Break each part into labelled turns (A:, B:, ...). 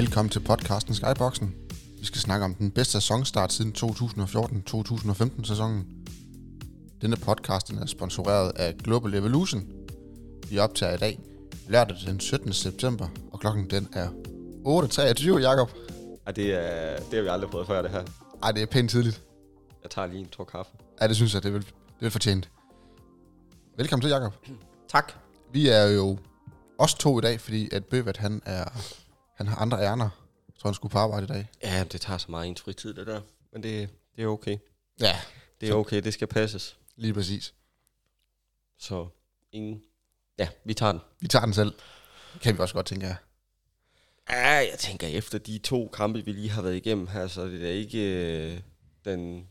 A: Velkommen til podcasten Skyboxen. Vi skal snakke om den bedste sæsonstart siden 2014-2015 sæsonen. Denne podcast er sponsoreret af Global Evolution. Vi optager i dag lørdag den 17. september, og klokken den er 8.23, Jakob.
B: Ej, det, er, det har vi aldrig prøvet før, det her.
A: Ej, det er pænt tidligt.
B: Jeg tager lige en tår kaffe.
A: Ja, det synes jeg, det er vel, det er vel fortjent. Velkommen til, Jakob.
B: Tak.
A: Vi er jo os to i dag, fordi at Bøvat, han, er, han har andre ærner. Tror, han skulle på arbejde i dag.
B: Ja, det tager så meget ens fritid, det der. Men det, det er okay.
A: Ja,
B: Det er okay, det skal passes.
A: lige præcis.
B: Så ingen... Ja, vi tager den.
A: Vi tager den selv. Kan vi også godt, tænke jeg.
B: Ja, jeg tænker, efter de to kampe, vi lige har været igennem her, så er det da ikke øh, den...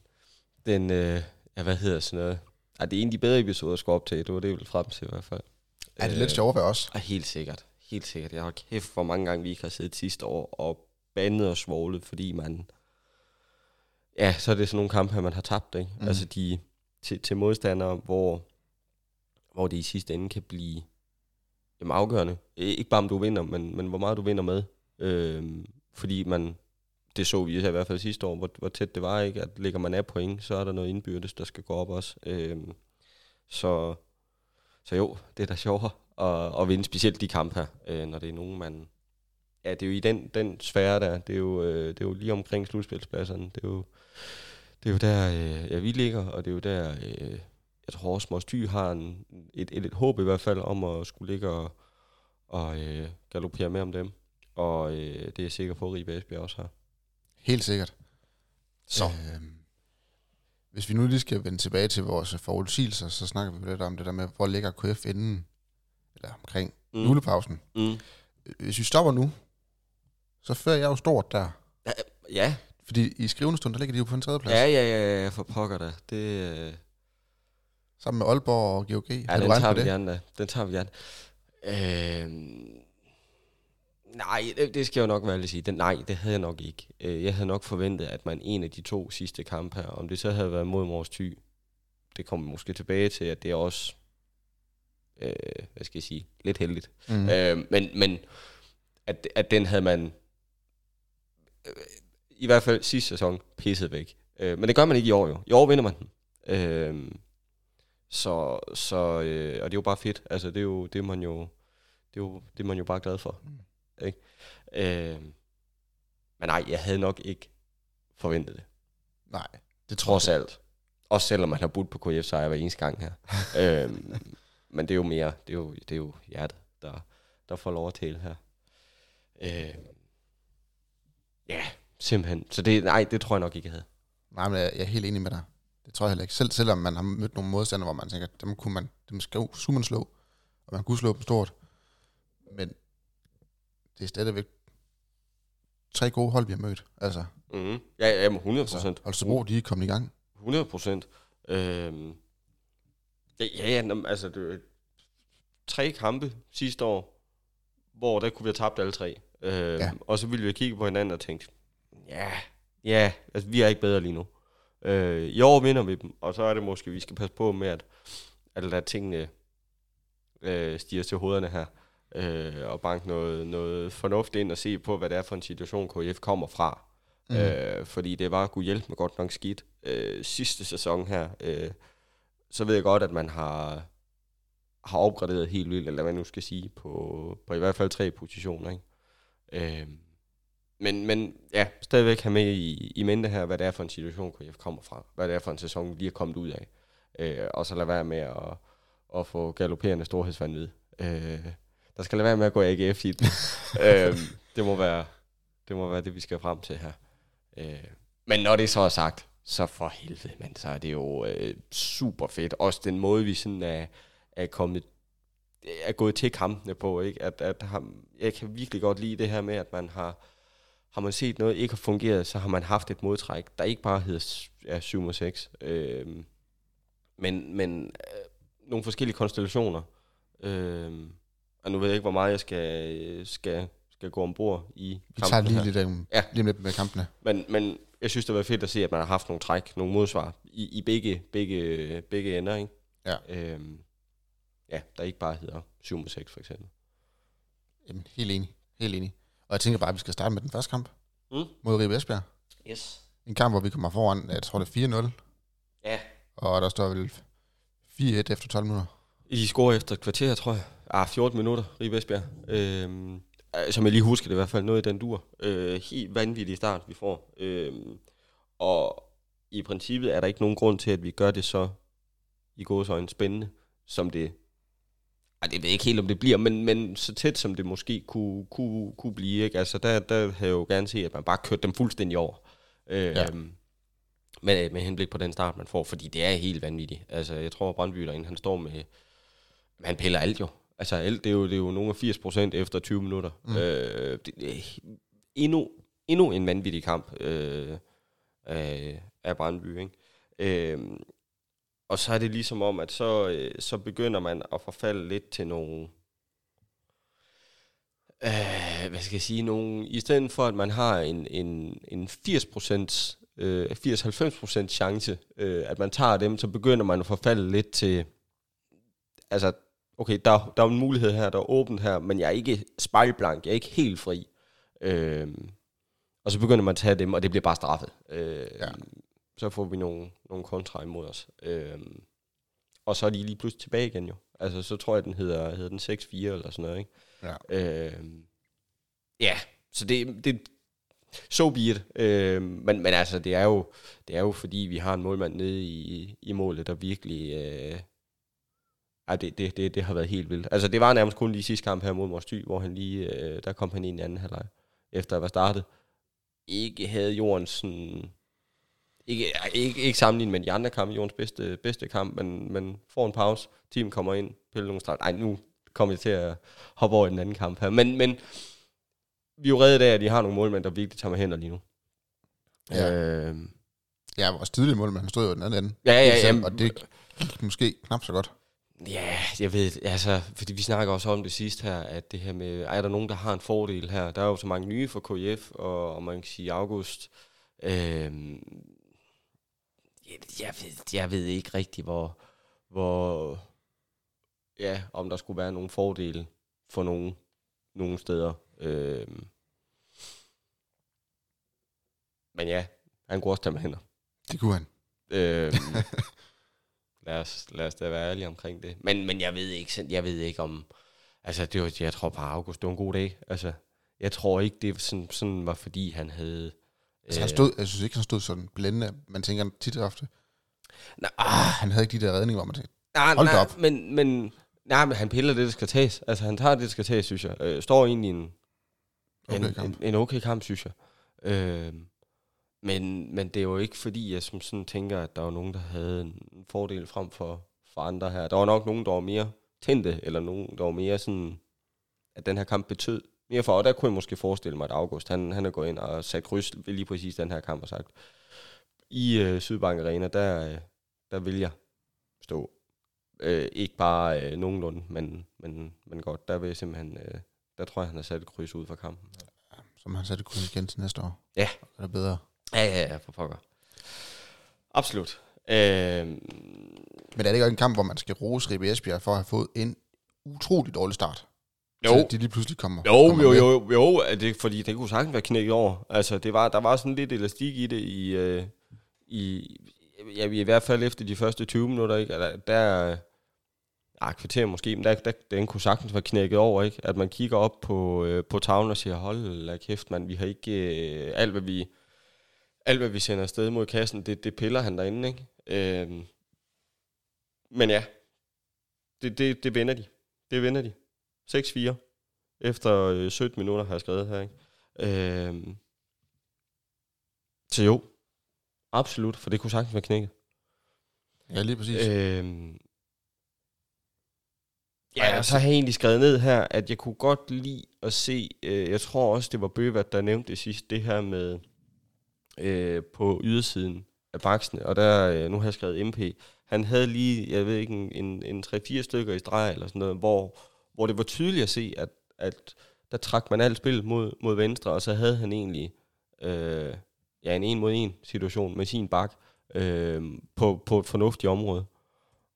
B: den øh, ja, hvad hedder sådan noget? Ej, det er en af de bedre episoder, jeg skal op til. Det var det, jeg ville frem til i hvert fald.
A: Er det lidt sjovt ved os?
B: Ja, helt sikkert. Helt sikkert. Jeg har kæft, hvor mange gange vi ikke har siddet sidste år og bandet og svoglet, fordi man... Ja, så er det sådan nogle kampe, her, man har tabt, ikke?
A: Mm.
B: Altså de, til, til modstandere, hvor, hvor det i sidste ende kan blive jamen, afgørende. Ikke bare om du vinder, men, men hvor meget du vinder med. Øhm, fordi man, det så vi i hvert fald sidste år, hvor, hvor tæt det var, ikke? At ligger man af point, så er der noget indbyrdes, der skal gå op også. Øhm, så, så jo, det er da sjovere at, at vinde specielt de kampe her, øh, når det er nogen, man... Ja, det er jo i den, den sfære der, det er, jo, øh, det er jo lige omkring slutspilspladserne, det er jo, det er jo der, øh, ja, vi ligger, og det er jo der, øh, jeg tror også, Mors Thy har en, et, et, et håb i hvert fald om at skulle ligge og, og øh, galopere med om dem. Og øh, det er jeg sikker på, at Ribe Esbjerg også har.
A: Helt sikkert.
B: Så.
A: Øhm, hvis vi nu lige skal vende tilbage til vores forudsigelser, så snakker vi lidt om det der med, hvor ligger KF inden, eller omkring mm. julepausen.
B: Mm.
A: Hvis vi stopper nu, så fører jeg jo stort der.
B: Ja, ja,
A: Fordi i skrivende stund, der ligger de jo på en tredje plads.
B: ja, ja, ja, ja, for pokker da. Det, øh,
A: Sammen med Aalborg og GOG.
B: Ja, den tager vi
A: det?
B: gerne da. Den tager vi gerne. Øh, nej, det, det skal jeg jo nok være at sige. Den, nej, det havde jeg nok ikke. Øh, jeg havde nok forventet, at man en af de to sidste kampe her, om det så havde været mod Mors Thy, det kommer vi måske tilbage til, at det er også, øh, hvad skal jeg sige, lidt heldigt.
A: Mm.
B: Øh, men men at, at den havde man, øh, i hvert fald sidste sæson, pisset væk. Øh, men det gør man ikke i år jo. I år vinder man den. Øh, så, så øh, og det er jo bare fedt. Altså, det er jo det er man jo, det er jo, det er man jo bare glad for.
A: Mm.
B: Mm. Ikke? Øh, men nej, jeg havde nok ikke forventet det.
A: Nej, det tror
B: Trods alt. Også selvom man har budt på KF sejr hver eneste gang her. øhm, men det er jo mere, det er jo, det er jo hjertet, der, der får lov at tale her. Øh, ja, simpelthen. Så det, nej, det tror jeg nok ikke, jeg havde.
A: Nej, men jeg er helt enig med dig. Det tror jeg heller ikke. Selv, selvom man har mødt nogle modstandere, hvor man tænker, dem, kunne man, dem skal, skulle man slå, og man kunne slå dem stort. Men det er stadigvæk tre gode hold, vi har mødt. Altså,
B: Mm-hmm. Ja, ja, men 100
A: altså
B: procent.
A: Holstebro, de er kommet i gang.
B: 100 procent. Øhm, ja, ja, altså, det, tre kampe sidste år, hvor der kunne vi have tabt alle tre. Øhm,
A: Ja.
B: Og så ville vi kigge på hinanden og tænke, ja, ja, altså, vi er ikke bedre lige nu. Øh, I år vinder vi dem, og så er det måske, vi skal passe på med, at, at lade tingene øh, stiger til hovederne her. Øh, og banke noget, noget fornuft ind og se på, hvad det er for en situation, KF kommer fra.
A: Mm.
B: Øh, fordi det var kunne hjælpe med godt nok skidt. Øh, sidste sæson her, øh, så ved jeg godt, at man har, har opgraderet helt vildt, eller hvad man nu skal sige, på, på i hvert fald tre positioner. Ikke? Øh, men, men ja, stadigvæk have med i, i mente her, hvad det er for en situation, KF kommer fra. Hvad det er for en sæson, vi lige er kommet ud af. Øh, og så lade være med at, at få galopperende storhedsvandvid. Øh, der skal lade være med at gå AGF i den. øh, det, må være, det må være det, vi skal frem til her. Øh, men når det så er sagt, så for helvede, men så er det jo øh, super fedt. Også den måde, vi sådan er, er kommet er gået til kampene på, ikke? At, at ham, jeg kan virkelig godt lide det her med, at man har, har man set noget ikke har fungeret, så har man haft et modtræk, der ikke bare hedder ja, 7 og 6, øh, men, men øh, nogle forskellige konstellationer. Øh, og nu ved jeg ikke, hvor meget jeg skal, skal, skal gå ombord i
A: Vi tager lige
B: her.
A: lidt, um, ja. Lige lidt med kampene.
B: Men, men jeg synes, det var fedt at se, at man har haft nogle træk, nogle modsvar i, i begge, begge, begge ender. Ikke?
A: Ja.
B: Øhm, ja, der ikke bare hedder 7 6 for eksempel.
A: Jamen, helt enig. Helt enig. Og jeg tænker bare, at vi skal starte med den første kamp
B: Mm.
A: mod Ribe Esbjerg.
B: Yes.
A: En kamp, hvor vi kommer foran, jeg tror det er 4-0,
B: Ja.
A: og der står vel 4-1 efter 12 minutter.
B: I scorer efter et kvarter, tror jeg. Ah, 14 minutter, Ribe Esbjerg. Øhm, øh, som jeg lige husker det i hvert fald, noget i den dur. Øh, helt vanvittig start, vi får. Øhm, og i princippet er der ikke nogen grund til, at vi gør det så i gåsøjne spændende, som det... Ej, det ved jeg ikke helt, om det bliver, men, men så tæt, som det måske kunne, kunne, kunne blive. Ikke? Altså, der, der havde jeg jo gerne set, at man bare kørte dem fuldstændig over. Øh,
A: Ja.
B: med, med henblik på den start, man får, fordi det er helt vanvittigt. Altså, jeg tror, Brøndby derinde, han står med... Han piller alt jo. Altså, alt, det er jo, det er jo nogle af 80 procent efter 20 minutter.
A: Mm.
B: Øh, det, det endnu, endnu en vanvittig kamp øh, af, af Brøndby, ikke? Øh, og så er det ligesom om, at så, øh, så begynder man at forfalde lidt til nogle... Øh, hvad skal jeg sige? Nogle, I stedet for, at man har en, en, en 80% øh, 80-90% chance, øh, at man tager dem, så begynder man at forfalde lidt til... Altså, okay, der, der er en mulighed her, der er åbent her, men jeg er ikke spejlblank, jeg er ikke helt fri. Øh, og så begynder man at tage dem, og det bliver bare straffet. Øh,
A: Ja.
B: Så får vi nogle, nogle kontra imod os. Øh, og så er de lige pludselig tilbage igen jo. Altså, så tror jeg, den hedder, hedder den 6-4 eller sådan noget, ikke?
A: Ja.
B: Øh, ja, så det, det so be it. Øh, men, men altså, det er, jo, det er jo fordi, vi har en målmand nede i, i målet, der virkelig... Øh, ej, det, det, det, det har været helt vildt. Altså, det var nærmest kun lige sidste kamp her mod Mors Thy, hvor han lige... Øh, der kom han ind i anden halvleg, efter at være startet. Ikke havde jordens sådan... Ikke, ikke, ikke sammenlignet med de andre kampe, jordens bedste, bedste kamp, men, men får en pause, team kommer ind, piller nogle straf. Ej, nu kommer jeg til at hoppe over i den anden kamp her. Men, men vi er jo reddet af, at de har nogle målmænd, der virkelig tager med hænder lige nu.
A: Ja.
B: Øh,
A: Ja, vores tidlige målmand, stod jo den anden ende.
B: ja, ja,
A: Selv,
B: jamen,
A: Og det gik måske knap så godt.
B: Ja, jeg ved, altså, fordi vi snakker også om det sidste her, at det her med, er der nogen, der har en fordel her? Der er jo så mange nye for KF, og, og man kan sige August. Øhm, jeg, ved, jeg ved ikke rigtig, hvor, hvor, ja, om der skulle være nogen fordele for nogen, nogen steder. Øhm, men ja, han kunne også tage med hænder.
A: Det kunne han.
B: Øhm, lad, os, lad os da være ærlige omkring det. Men, men jeg ved ikke, jeg ved ikke om... Altså, det var, jeg tror bare, August, det var en god dag. Altså, jeg tror ikke, det sådan, sådan var, fordi han havde...
A: Altså, han stod, jeg synes ikke, han stod sådan blændende. Man tænker tit og ofte,
B: Nej,
A: ah, han havde ikke de der redninger, hvor man tænker,
B: nej,
A: hold
B: nej,
A: op.
B: Men, men, nej, men han piller det, der skal tages. Altså, han tager det, der skal tages, synes jeg. Øh, står egentlig i en,
A: Okay
B: en,
A: kamp.
B: en, en okay kamp, synes jeg. Øh, men, men det er jo ikke fordi, jeg som sådan tænker, at der var nogen, der havde en fordel frem for, for andre her. Der var nok nogen, der var mere tændte, eller nogen, der var mere sådan, at den her kamp betød mere for. Og der kunne jeg måske forestille mig, at August, han, han er gået ind og sat kryds ved lige præcis den her kamp og sagt, i øh, Sydbank Arena, der, øh, der vil jeg stå. Øh, ikke bare øh, nogenlunde, men, men, men godt. Der vil jeg simpelthen, øh, der tror jeg, han har sat et kryds ud for kampen.
A: som han satte kun igen til næste år.
B: Ja.
A: Er det bedre?
B: Ja, ja, ja, for pokker. Absolut. Øh,
A: Men er det ikke også en kamp, hvor man skal rose Ribe Esbjerg for at have fået en utrolig dårlig start?
B: Jo.
A: Så de lige pludselig kommer.
B: jo,
A: kommer
B: jo,
A: med.
B: jo, jo, er det, fordi det kunne sagtens være knækket over. Altså, det var, der var sådan lidt elastik i det i, øh, i, ja, i hvert fald efter de første 20 minutter, ikke? Der, der ah, kvarter måske, men der, der, den kunne sagtens være knækket over, ikke? At man kigger op på, øh, på tavlen og siger, hold da kæft, man, vi har ikke øh, alt, hvad vi, alt, hvad vi sender afsted mod kassen, det, det piller han derinde, ikke? Øh, men ja, det, det, det vender de. Det vender de. 6-4 efter øh, 17 minutter, har jeg skrevet her, ikke? Øh, så jo, absolut, for det kunne sagtens være knækket.
A: Ja, lige præcis. Øh,
B: Øhm, ja, og
A: altså-
B: så har jeg egentlig skrevet ned her, at jeg kunne godt lide at se, øh, jeg tror også, det var Bøvat, der nævnte det sidst, det her med øh, på ydersiden af baksene, og der, øh, nu har jeg skrevet MP, han havde lige, jeg ved ikke, en, en, en 3-4 stykker i streg eller sådan noget, hvor, hvor det var tydeligt at se, at, at der trak man alt spil mod, mod venstre, og så havde han egentlig øh, ja, en en mod en situation med sin bak øh, på, på et fornuftigt område.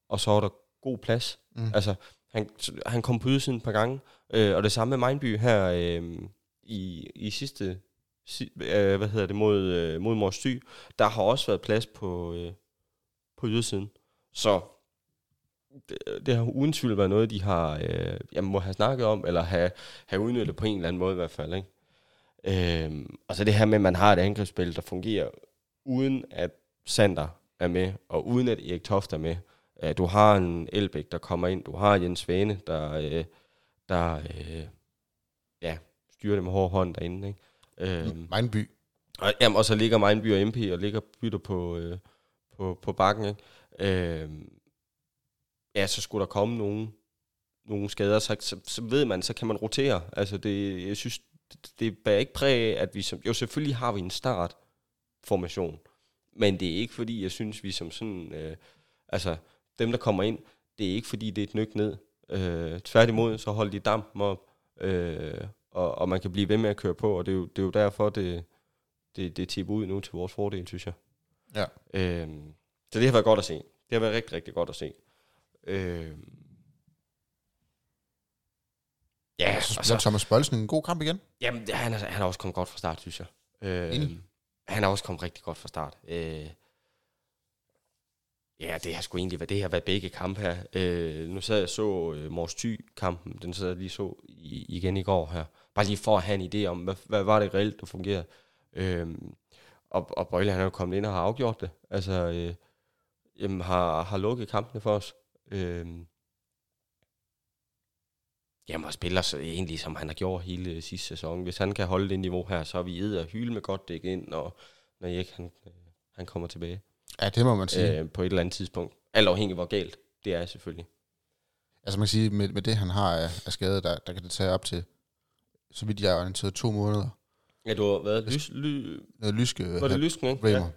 B: Og så var der god plads.
A: Mm.
B: Altså, han, han kom på ydersiden et par gange, øh, og det samme med Mindby her, øh, i, i sidste, si, øh, hvad hedder det, mod, øh, mod Mors Thy, der har også været plads på, øh, på ydersiden. Så det, det har uden tvivl været noget, de har, øh, jeg må have snakket om, eller have, have udnyttet på en eller anden måde i hvert fald. Ikke? Øh, og så det her med, at man har et angrebsspil, der fungerer uden at Sander er med, og uden at Erik Toft er med. Øh, du har en Elbæk, der kommer ind. Du har Jens Svane, der, øh, der øh, ja, styrer det med hård hånd derinde. Ikke?
A: Øh, Mindby.
B: Og, jamen, og så ligger Mindby og MP og ligger bytter på, øh, på, på bakken. Ikke? Øh, ja, så skulle der komme nogen, nogle skader, så, så, så ved man, så kan man rotere. Altså det, jeg synes, det, det bærer ikke præg af, at vi som, jo selvfølgelig har vi en startformation, men det er ikke fordi, jeg synes, vi som sådan, øh, altså dem, der kommer ind, det er ikke fordi, det er et nyk ned. Øh, tværtimod, så holder de dampen op, øh, og, og man kan blive ved med at køre på, og det er jo, det er jo derfor, det, det, det tipper ud nu til vores fordel, synes jeg.
A: Ja.
B: Øh, så det har været godt at se. Det har været rigtig, rigtig godt at se. Øh,
A: ja, så altså, Thomas Bøjlsen en god kamp igen?
B: Jamen, han er, han er også kommet godt fra start, synes jeg. Øh, han er også kommet rigtig godt fra start. Øh, ja, det har sgu egentlig været, det har været begge kampe her. Øh, nu sad jeg så øh, Mors Thy-kampen, den sad jeg lige så i, igen i går her. Bare lige for at have en idé om, hvad, hvad var det reelt, der fungerede. Øh, og, og Bøjle, han er jo kommet ind og har afgjort det. Altså, øh, jamen, har, har lukket kampene for os. Øh, jamen, og spiller så egentlig, som han har gjort hele sidste sæson. Hvis han kan holde det niveau her, så er vi ed og hylde med godt dæk ind, når, når ikke han, øh, han kommer tilbage.
A: Ja, det må man sige.
B: Øh, på et eller andet tidspunkt. Alt afhængig hvor galt det er selvfølgelig.
A: Altså man kan sige, med, med det han har af, af skade, der, der kan det tage op til, så vidt jeg er orienteret, to måneder.
B: Ja, du har været lys, ly,
A: noget lyske.
B: Var det lysken, ikke? Ja.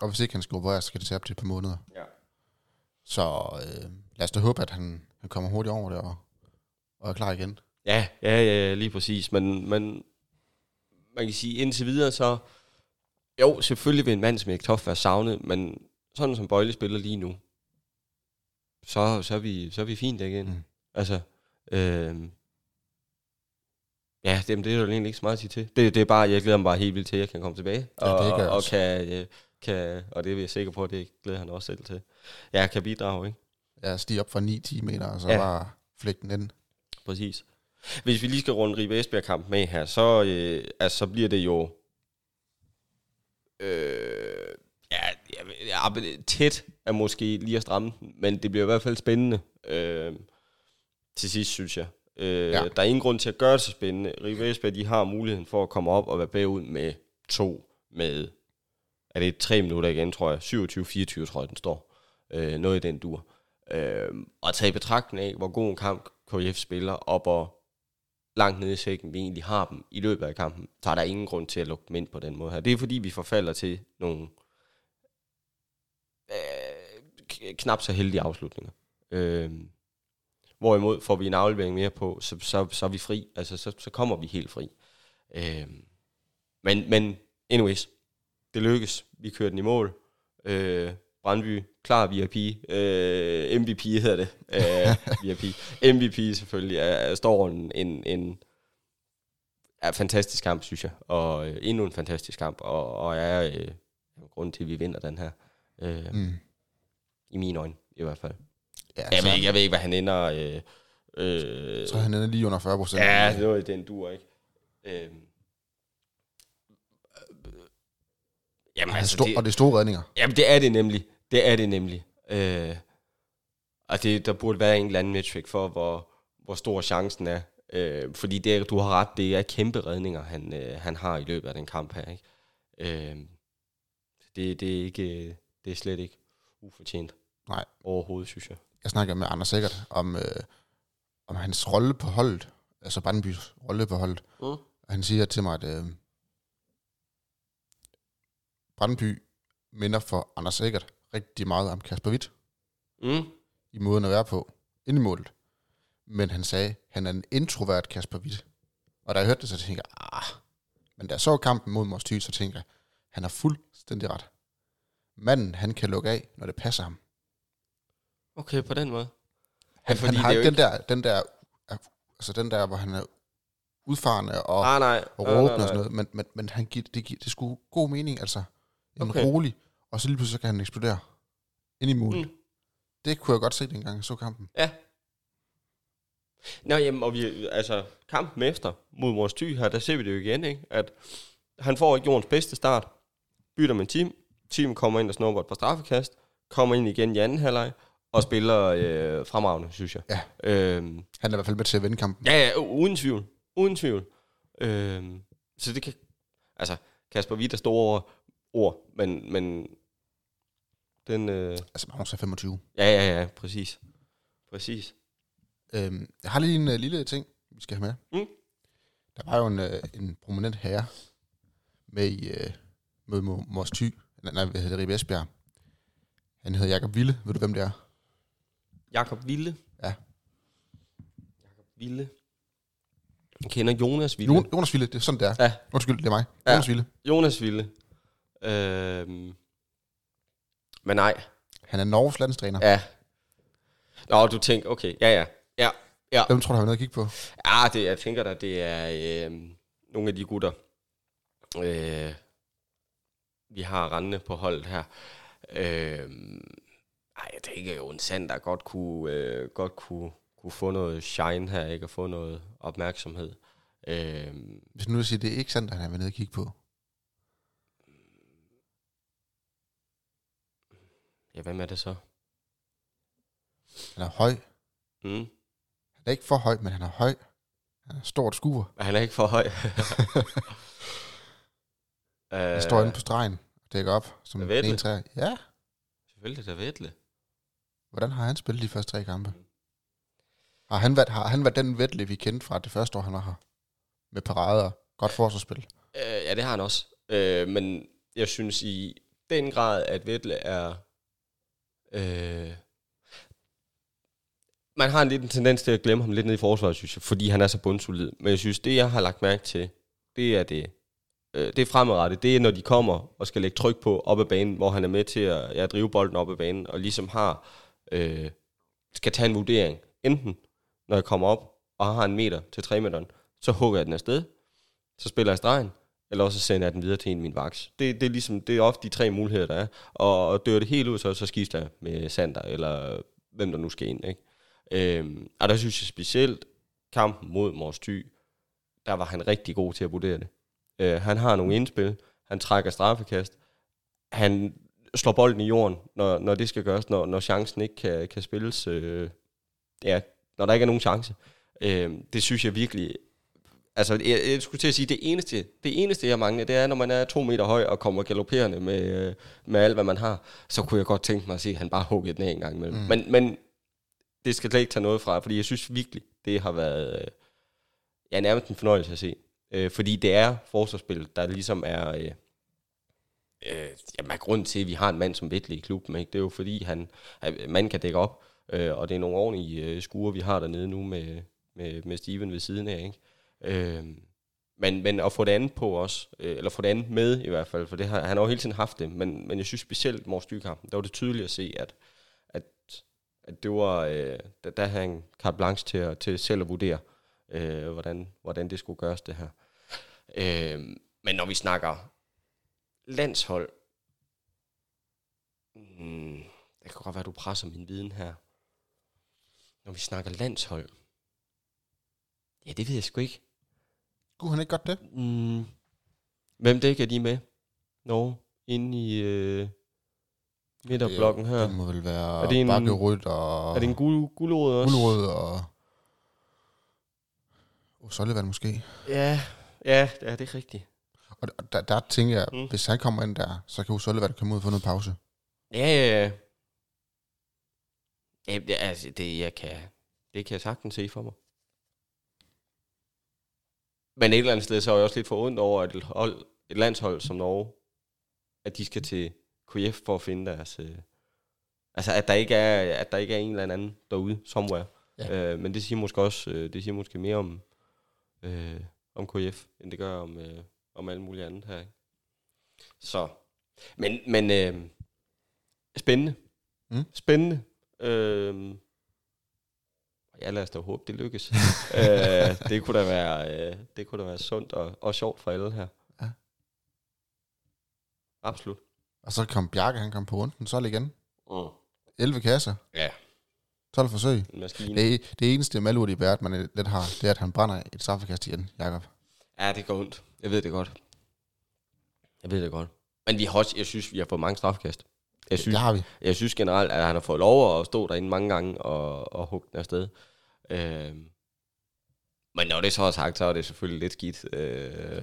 A: Og hvis ikke han skal opereres, så kan det tage op til et par måneder.
B: Ja.
A: Så øh, lad os da håbe, at han, han kommer hurtigt over det og, og er klar igen.
B: Ja, ja, ja, lige præcis. Men, men man kan sige, indtil videre så... Jo, selvfølgelig vil en mand som Erik Toft være savnet, men sådan som Bøjle spiller lige nu, så, så, er, vi, så er vi fint igen. Mm. Altså, øh, ja, det, det er jo egentlig ikke så meget at sige til. Det, det er bare, jeg glæder mig bare helt vildt til, at jeg kan komme tilbage.
A: Ja,
B: og,
A: det
B: og, og kan, øh, kan, og det er jeg sikker på, at det glæder han også selv til. Jeg kan bidrage, ikke?
A: Ja, stige op fra 9-10 meter, og så ja. bare flække den ind.
B: Præcis. Hvis vi lige skal runde Ribe Esbjerg-kamp med her, så, øh, altså, så bliver det jo... Øh, ja, ja, tæt er måske lige at stramme men det bliver i hvert fald spændende øh, til sidst, synes jeg. Øh, ja. Der er ingen grund til at gøre det så spændende. Ribe Esbjerg, de har muligheden for at komme op og være bagud med to, med er det tre minutter igen, tror jeg. 27-24, tror jeg, den står. Øh, noget i den dur. Øh, og tage i betragtning af, hvor god en kamp KF spiller, op og langt nede i sækken, vi egentlig har dem i løbet af kampen, så er der ingen grund til at lukke dem ind på den måde her. Det er fordi, vi forfalder til nogle øh, knap så heldige afslutninger. Øh, hvorimod får vi en aflevering mere på, så, så, så er vi fri. Altså, så, så kommer vi helt fri. Øh, men, men anyways, det lykkes. Vi kørte den i mål. Øh, Brandby, klar VIP. Øh, MVP hedder det. Øh, VIP. MVP selvfølgelig. Er, er, står en, en, en er fantastisk kamp, synes jeg. Og øh, endnu en fantastisk kamp. Og, og er øh, grund til, at vi vinder den her. Øh, mm. I mine øjne, i hvert fald. Ja, jeg, ved ikke, jeg ved ikke, hvad han ender... Øh,
A: øh, så han ender lige under 40 procent.
B: Ja, det var den dur, ikke? Øh,
A: Jamen, altså, det, og det er store redninger.
B: Jamen, det er det nemlig. Det er det nemlig. Øh, og det, der burde være en eller anden metric for, hvor, hvor stor chancen er. Øh, fordi det, du har ret, det er kæmpe redninger, han, øh, han har i løbet af den kamp her. Ikke? Øh, det, det, er ikke, det er slet ikke ufortjent.
A: Nej.
B: Overhovedet, synes jeg.
A: Jeg snakker med Anders Sikkert om, øh, om hans rolle på holdet, altså Brandenbys rolle på holdet. Mm. Og han siger til mig, at øh, Brandby minder for Anders Eggert rigtig meget om Kasper Witt.
B: Mm.
A: I måden at være på. Ind i målet. Men han sagde, at han er en introvert Kasper Witt. Og da jeg hørte det, så tænkte jeg, ah. Men da jeg så kampen mod Mors Thy, så tænkte jeg, han har fuldstændig ret. Manden, han kan lukke af, når det passer ham.
B: Okay, på den måde.
A: Han, ja, han har den, ikke... der, den der, altså den der, hvor han er udfarende og,
B: Ah, nej.
A: og
B: nej,
A: råbende
B: nej,
A: og sådan
B: nej.
A: noget, men, men, men han giver, det, giver, det skulle god mening, altså. En
B: Okay.
A: rolig, og så lige pludselig så kan han eksplodere ind i mål. Mm.
B: Mm.
A: Det kunne jeg godt se, dengang jeg så kampen.
B: Ja. Nå, jamen, og vi, altså, kampen efter mod Mors Thy her, der ser vi det jo igen, ikke? At han får ikke jordens bedste start, bytter med team, team kommer ind og snupper et par straffekast, kommer ind igen i anden halvleg, og spiller øh, fremragende, synes jeg.
A: Ja.
B: Øhm,
A: Han er i hvert fald med til at vinde kampen.
B: ja, ja, uden tvivl. Uden tvivl. Øhm, så det kan... Altså, Kasper Witt er store ord, men, men den... Øh,
A: Altså, Magnus er 25.
B: ja, ja, ja, præcis. Præcis.
A: Øhm, jeg har lige en uh, lille ting, vi skal have med.
B: Mm.
A: Der var jo en, uh, en prominent herre med i uh, med Mo- Mors Thy, nej, hvad hedder det, Ribe Esbjerg. Han hedder Jakob Ville. Ved du, hvem det er?
B: Jakob Ville.
A: Ja.
B: Jakob Ville. Jeg kender Jonas Ville.
A: Jo, Jonas Ville, det er sådan, det er.
B: Ja.
A: Undskyld, det er mig.
B: Ja.
A: Jonas Ville.
B: Jonas Ville. Øhm. Men nej.
A: Han er Norges landstræner. Ja.
B: Ja. Nå, du tænker, okay. Ja, ja. Ja, ja.
A: Hvem tror du, har noget at kigge på?
B: Ah, det, jeg tænker da, det er øh, nogle af de gutter, øh, vi har rendende på holdet her. Øh, ej, jeg tænker jo, en sand, der godt kunne, øh, godt kunne, kunne få noget shine her, ikke? Og få noget opmærksomhed. Øh,
A: Hvis nu vil sige, det er ikke sandt, han har været nede og kigge på.
B: ja, hvem er det så?
A: Han er høj.
B: Mm.
A: Han er ikke for høj, men han er høj. Han er stort skuer.
B: Han er ikke for høj.
A: Han står inde på stregen og dækker op som
B: Er
A: en træer. Ja.
B: Selvfølgelig, der Vettle.
A: Hvordan har han spillet de første tre kampe? Har han været, har han været den Vettel, vi kendte fra det første år, han var her? Med parader, godt forsvarsspil.
B: Øh, ja, det har han også. Øh, men jeg synes i den grad, at Vettel er... Øh, man har en lidt en tendens til at glemme ham lidt ned i forsvaret, synes jeg, fordi han er så bundsolid. Men jeg synes, det jeg har lagt mærke til, det er det. Øh, det er fremadrettet. Det er, når de kommer og skal lægge tryk på op ad banen, hvor han er med til at ja, drive bolden op ad banen, og ligesom har, øh, skal tage en vurdering. Enten, når jeg kommer op og har en meter til 3 meteren, så hugger jeg den afsted, så spiller jeg stregen, eller også sender jeg den videre til en af mine vaks. Det, det, er ligesom, det er ofte de tre muligheder, der er. Og, og dør det helt ud, så, så skifter jeg med Sander, eller hvem der nu skal ind. Ikke? Øhm, og der synes jeg specielt, kampen mod Mors Thy, der var han rigtig god til at vurdere det. Øh, han har nogle indspil, han trækker straffekast, han slår bolden i jorden, når, når det skal gøres, når, når chancen ikke kan, kan spilles. Øh, ja, når der ikke er nogen chance. Øh, det synes jeg virkelig Altså, jeg, jeg skulle til at sige, det eneste, det eneste, jeg mangler, det er, når man er to meter høj og kommer galopperende med, øh, med alt, hvad man har, så kunne jeg godt tænke mig at se, at han bare hugget den en gang imellem. Mm. Men, men det skal slet ikke tage noget fra, fordi jeg synes virkelig, det har været øh, ja, nærmest en fornøjelse at se. Øh, fordi det er forsvarsspil, der ligesom er... Øh, øh, jamen, er grund til, at vi har en mand som Vettel i klubben. Ikke? Det er jo fordi, han, han man kan dække op, øh, og det er nogle ordentlige øh, skure, vi har dernede nu med, med, med Steven ved siden af. Ikke? Øh, men, men at få det andet på os, øh, eller få det andet med i hvert fald, for det har, han har jo hele tiden haft det, men, men jeg synes specielt Mors Dykampen, der var det tydeligt at se, at, at, at det var, øh, der, der havde han carte blanche til, at, til selv at vurdere, øh, hvordan, hvordan det skulle gøres det her. Øh, men når vi snakker landshold, mm, det kan godt være, at du presser min viden her. Når vi snakker landshold, ja, det ved jeg sgu ikke.
A: Kunne han ikke godt det?
B: Mm. Hvem dækker de med? Norge, inde i øh, midterblokken her.
A: Det må vel være
B: Er det en-
A: Bakkerud og
B: Er det en gul, gulerod også?
A: Gulerod og og Sullivan måske.
B: Ja, ja, det er det er rigtigt.
A: Og der, der, tænker jeg,
B: Mm.
A: hvis han kommer ind der, så kan Sullivan komme ud og få noget pause.
B: Ja, ja, ja. Ja, det, altså, det, jeg kan, det kan jeg sagtens se for mig. Men et eller andet sted, så er jeg også lidt for ondt over, at et, hold, et landshold som Norge, at de skal til KF for at finde deres... Øh, altså, at der, ikke er, at der ikke er en eller anden derude, somewhere.
A: Ja.
B: Øh, men det siger måske også, øh, det siger måske mere om, øh, om KF, end det gør om, øh, om alt muligt andet her. Ikke? Så, men, men øh, spændende.
A: Mm.
B: Spændende. Øh, ja, lad os da håbe, det lykkes. øh, det, kunne da være, øh, det kunne da være sundt og, og sjovt for alle her.
A: Ja.
B: Absolut.
A: Og så kom Bjarke, han kom på runden, så igen.
B: Mm.
A: 11 kasser,
B: Ja,
A: 12 forsøg. Det, det eneste malurt i bæret, man lidt har, det er, at han brænder et straffekast igen, Jakob.
B: Ja, det går ondt. Jeg ved det godt. Jeg ved det godt. Men vi har også, jeg synes, vi har fået mange strafkast. Jeg synes,
A: Det har vi.
B: jeg synes generelt, at han har fået lov at stå derinde mange gange og, og hugge den afsted. Øh, men når det så er sagt, så er det selvfølgelig lidt skidt, øh,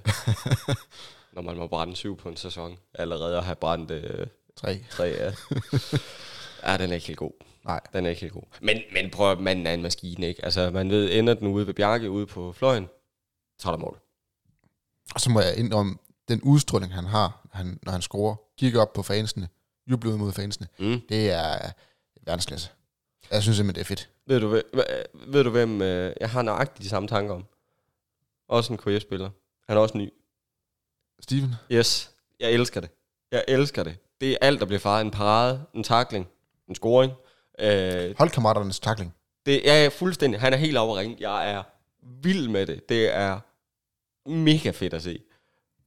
B: når man må brænde syv på en sæson. Allerede at have brændt øh,
A: Tre.
B: tre af. ja, den er ikke helt god.
A: Nej.
B: Den er ikke helt god. Men, men prøv at manden er en maskine, ikke? Altså, man ved, ender den ude ved Bjarke, ude på fløjen, så er der mål.
A: Og så må jeg indrømme, den udstråling, han har, han, når han scorer, kigger op på fansene, jubler mod fansene,
B: Mm.
A: det er verdensklasse. Jeg synes simpelthen, det er fedt.
B: Ved du, hva- ved du hvem øh, jeg har nøjagtigt de samme tanker om? Også en KF-spiller. Han er også ny.
A: Steven?
B: Yes, jeg elsker det. Jeg elsker det. Det er alt, der bliver faret. En parade, en takling, en scoring. Øh,
A: Holdkammeraternes takling.
B: det er fuldstændig... Han er helt ringe. Jeg er vild med det. Det er mega fedt at se.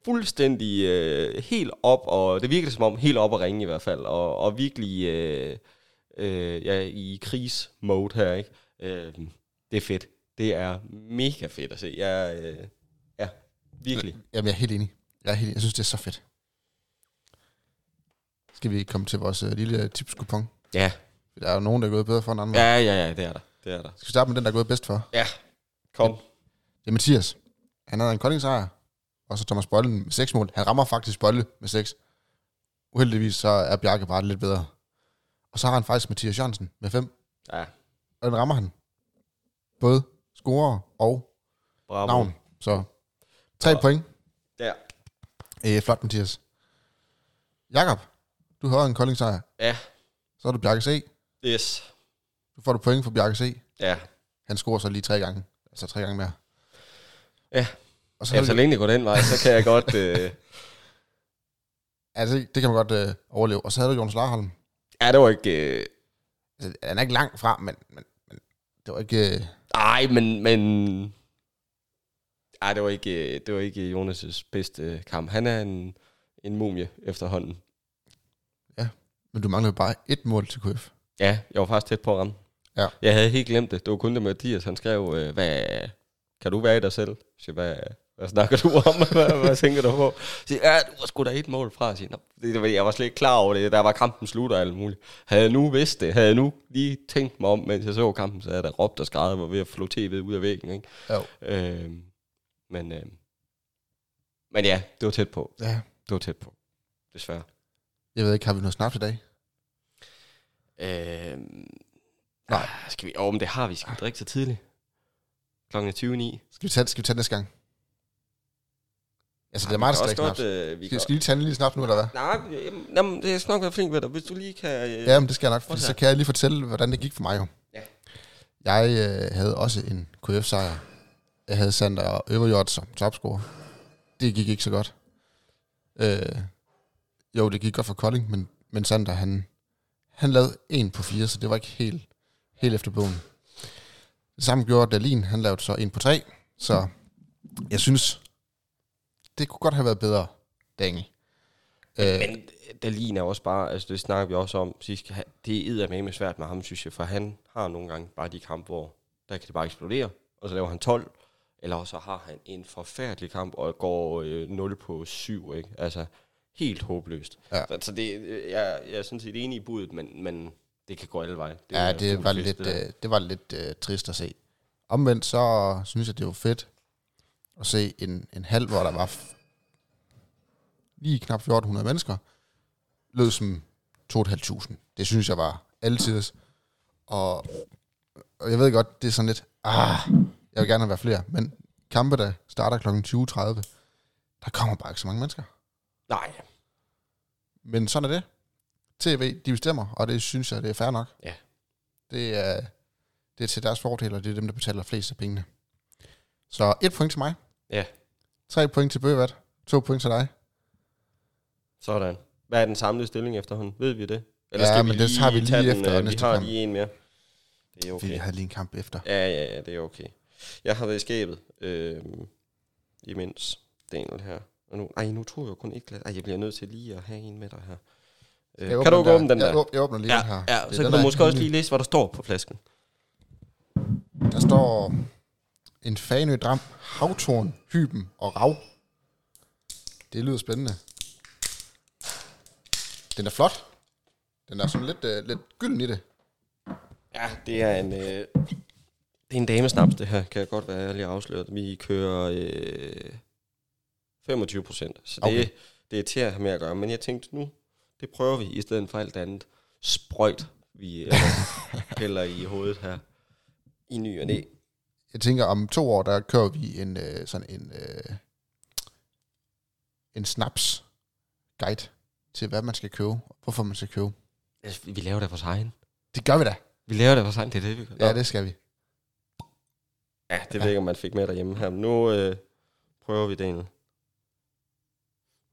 B: Fuldstændig øh, helt op, og det virker som om helt op at ringe i hvert fald, og, og virkelig øh, øh, ja, i krigsmode her, ikke? Øh, det er fedt. Det er mega fedt at se. Jeg, øh, ja, virkelig.
A: Jamen, jeg er helt enig. Jeg, er helt enig. jeg synes, det er så fedt. Skal vi komme til vores uh, lille tipskupon?
B: Ja,
A: Der er jo nogen, der er gået bedre for end andre.
B: ja, ja, ja, det er der. Det er der.
A: Skal vi starte med den, der er gået bedst for?
B: Ja, kom.
A: Det er Mathias. Han havde en kolding sejr. Og så Thomas Bollen med 6 mål. Han rammer faktisk Bolle med 6. Uheldigvis så er Bjarke bare lidt bedre. Og så har han faktisk Mathias Jørgensen med 5.
B: Ja,
A: Og den rammer han. Både scorer og
B: bravo.
A: navn. Så 3
B: Og-
A: point.
B: Ja.
A: Øh, flot, Mathias. Jakob, du har en kolding sejr.
B: Ja,
A: Så er du Bjarke C.
B: yes.
A: Du får du point for Bjarke C.
B: Ja,
A: Han scorer så lige tre gange. Altså tre gange mere.
B: Ja.
A: Og så,
B: ja så længe det går den vej, så kan jeg godt... Øh,
A: altså, det kan man godt øh, overleve. Og så havde du Jonas Larholm.
B: ja, det var ikke... Øh,
A: Altså, han er ikke langt fra, men, men, men det var ikke... Øh,
B: men... men ej, det var ikke, øh, det var ikke Jonas' bedste kamp. Han er en, en mumie efterhånden.
A: men du manglede bare et mål til KF.
B: Ja, jeg var faktisk tæt på at ramme.
A: Ja.
B: Jeg havde helt glemt det. Det var kun det med Mathias. Han skrev, øh, hvad, kan du være i dig selv? Så hvad, hvad snakker du om? hvad, hvad tænker du på? Så ja, du var sgu da et mål fra. Nå, det, det, jeg var slet ikke klar over det. Der var kampen slut og alt muligt. Havde jeg nu vidst det, havde jeg nu lige tænkt mig om, mens jeg så kampen, så havde jeg da råbt og skrevet, var ved at flå tv'et ud af væggen. Ikke?
A: Jo.
B: Øh, men, øh, men ja, det var tæt på.
A: Ja.
B: Det var tæt på. Desværre.
A: Jeg ved ikke, har vi noget snaps i dag?
B: Øh,
A: Nej.
B: ah, Skal vi? Åh, men det har vi. Skal vi drikke så tidligt? Klokken er 20.09.
A: Skal vi tage, skal vi tage næste gang? Altså, det er mig, der
B: vi
A: skal
B: kan
A: drikke
B: også
A: snaps.
B: øh, vi
A: Skal, skal vi lige tage en lille snaps nu, eller hvad?
B: Nej, jamen, jamen, det skal nok være flink ved dig. Hvis du lige kan... Øh,
A: Ja, men det skal jeg nok, for
B: Prøv at
A: så kan jeg lige fortælle, hvordan det gik for mig jo.
B: Ja.
A: Jeg øh, havde også en KF-sejr. Jeg havde Sander Øverjord som topscorer. Det gik ikke så godt. Øh, jo, det gik godt for Kolding, men, men Sander, han, han lavede en på fire, så det var ikke helt, helt efter bogen. Det samme gjorde Dalin, han lavede så en på tre, så jeg synes, det kunne godt have været bedre, Daniel. Øh,
B: Men Dalin er også bare, altså det snakker vi også om sidst, det er med svært med ham, synes jeg, for han har nogle gange bare de kampe, hvor der kan det bare eksplodere, og så laver han 12, eller så har han en forfærdelig kamp, og går øh, 0 på 7, ikke? Altså, helt håbløst.
A: Ja.
B: Så, så det, øh, jeg, jeg er sådan set enig i budet, men, men det kan gå alle veje.
A: Det ja, det var, lidt,
B: det der.
A: øh, det var lidt øh, trist at se. Omvendt så synes jeg, det var fedt at se en, en halv, hvor der var lige knap 1400 mennesker, lød som 2.500. Det synes jeg var altid. Og, og jeg ved godt, det er sådan lidt, ah, jeg vil gerne have været flere, men kampe, der starter kl. 20.30, der kommer bare ikke så mange mennesker.
B: Nej,
A: Men sådan er det. TV, de bestemmer, og det synes jeg, det er fair nok.
B: Ja.
A: Det er, det er til deres fordel, og det er dem, der betaler flest af pengene. Så et point til mig.
B: Ja.
A: Tre point til Bøgevat. To point til dig.
B: sådan. Hvad er den samlede stilling efterhånden? Ved vi det?
A: Ja, men det tager vi lige efter
B: Vi
A: næste
B: har
A: kamp.
B: lige en mere. Det er
A: Okay. Vi havde lige en kamp efter.
B: Ja, ja, ja, det er okay. Jeg har været i skabet, øh, imens Daniel her. Og nu, ej, nu tror jeg kun ikke glas. Ej, jeg bliver nødt til lige at have en med dig her. Øh,
A: Jeg
B: kan du
A: åbner
B: åbne den
A: jeg,
B: der?
A: åb- Jeg åbner lige
B: Ja,
A: den her.
B: ja
A: Det
B: så kan du måske også lige læse, hvad der står på flasken.
A: Der står en Fanø Dram, Havtorn, Hyben og Rav. Det lyder spændende. Den er flot. Den er sådan lidt, øh, lidt gylden i det.
B: Ja, det er en, øh, det er en damesnaps, det her, kan jeg godt være ærlig afsløret. Vi kører øh, 25 procent, så det,
A: Okay.
B: okay. det er til at have med at gøre. Men jeg tænkte nu, det prøver vi i stedet for alt andet sprøjt, vi øh, hælder i hovedet her. I ny og næ.
A: Jeg tænker, om to år, der kører vi en øh, sådan en, øh, en snaps guide til, hvad man skal købe, og hvorfor man skal købe.
B: Altså, Vi laver det for sig egen.
A: Det gør vi da.
B: Vi laver det for sig egen, det er det, vi gør.
A: Ja, det skal vi.
B: ja det ved jeg ikke, om man fik med derhjemme her. Men nu øh, prøver vi det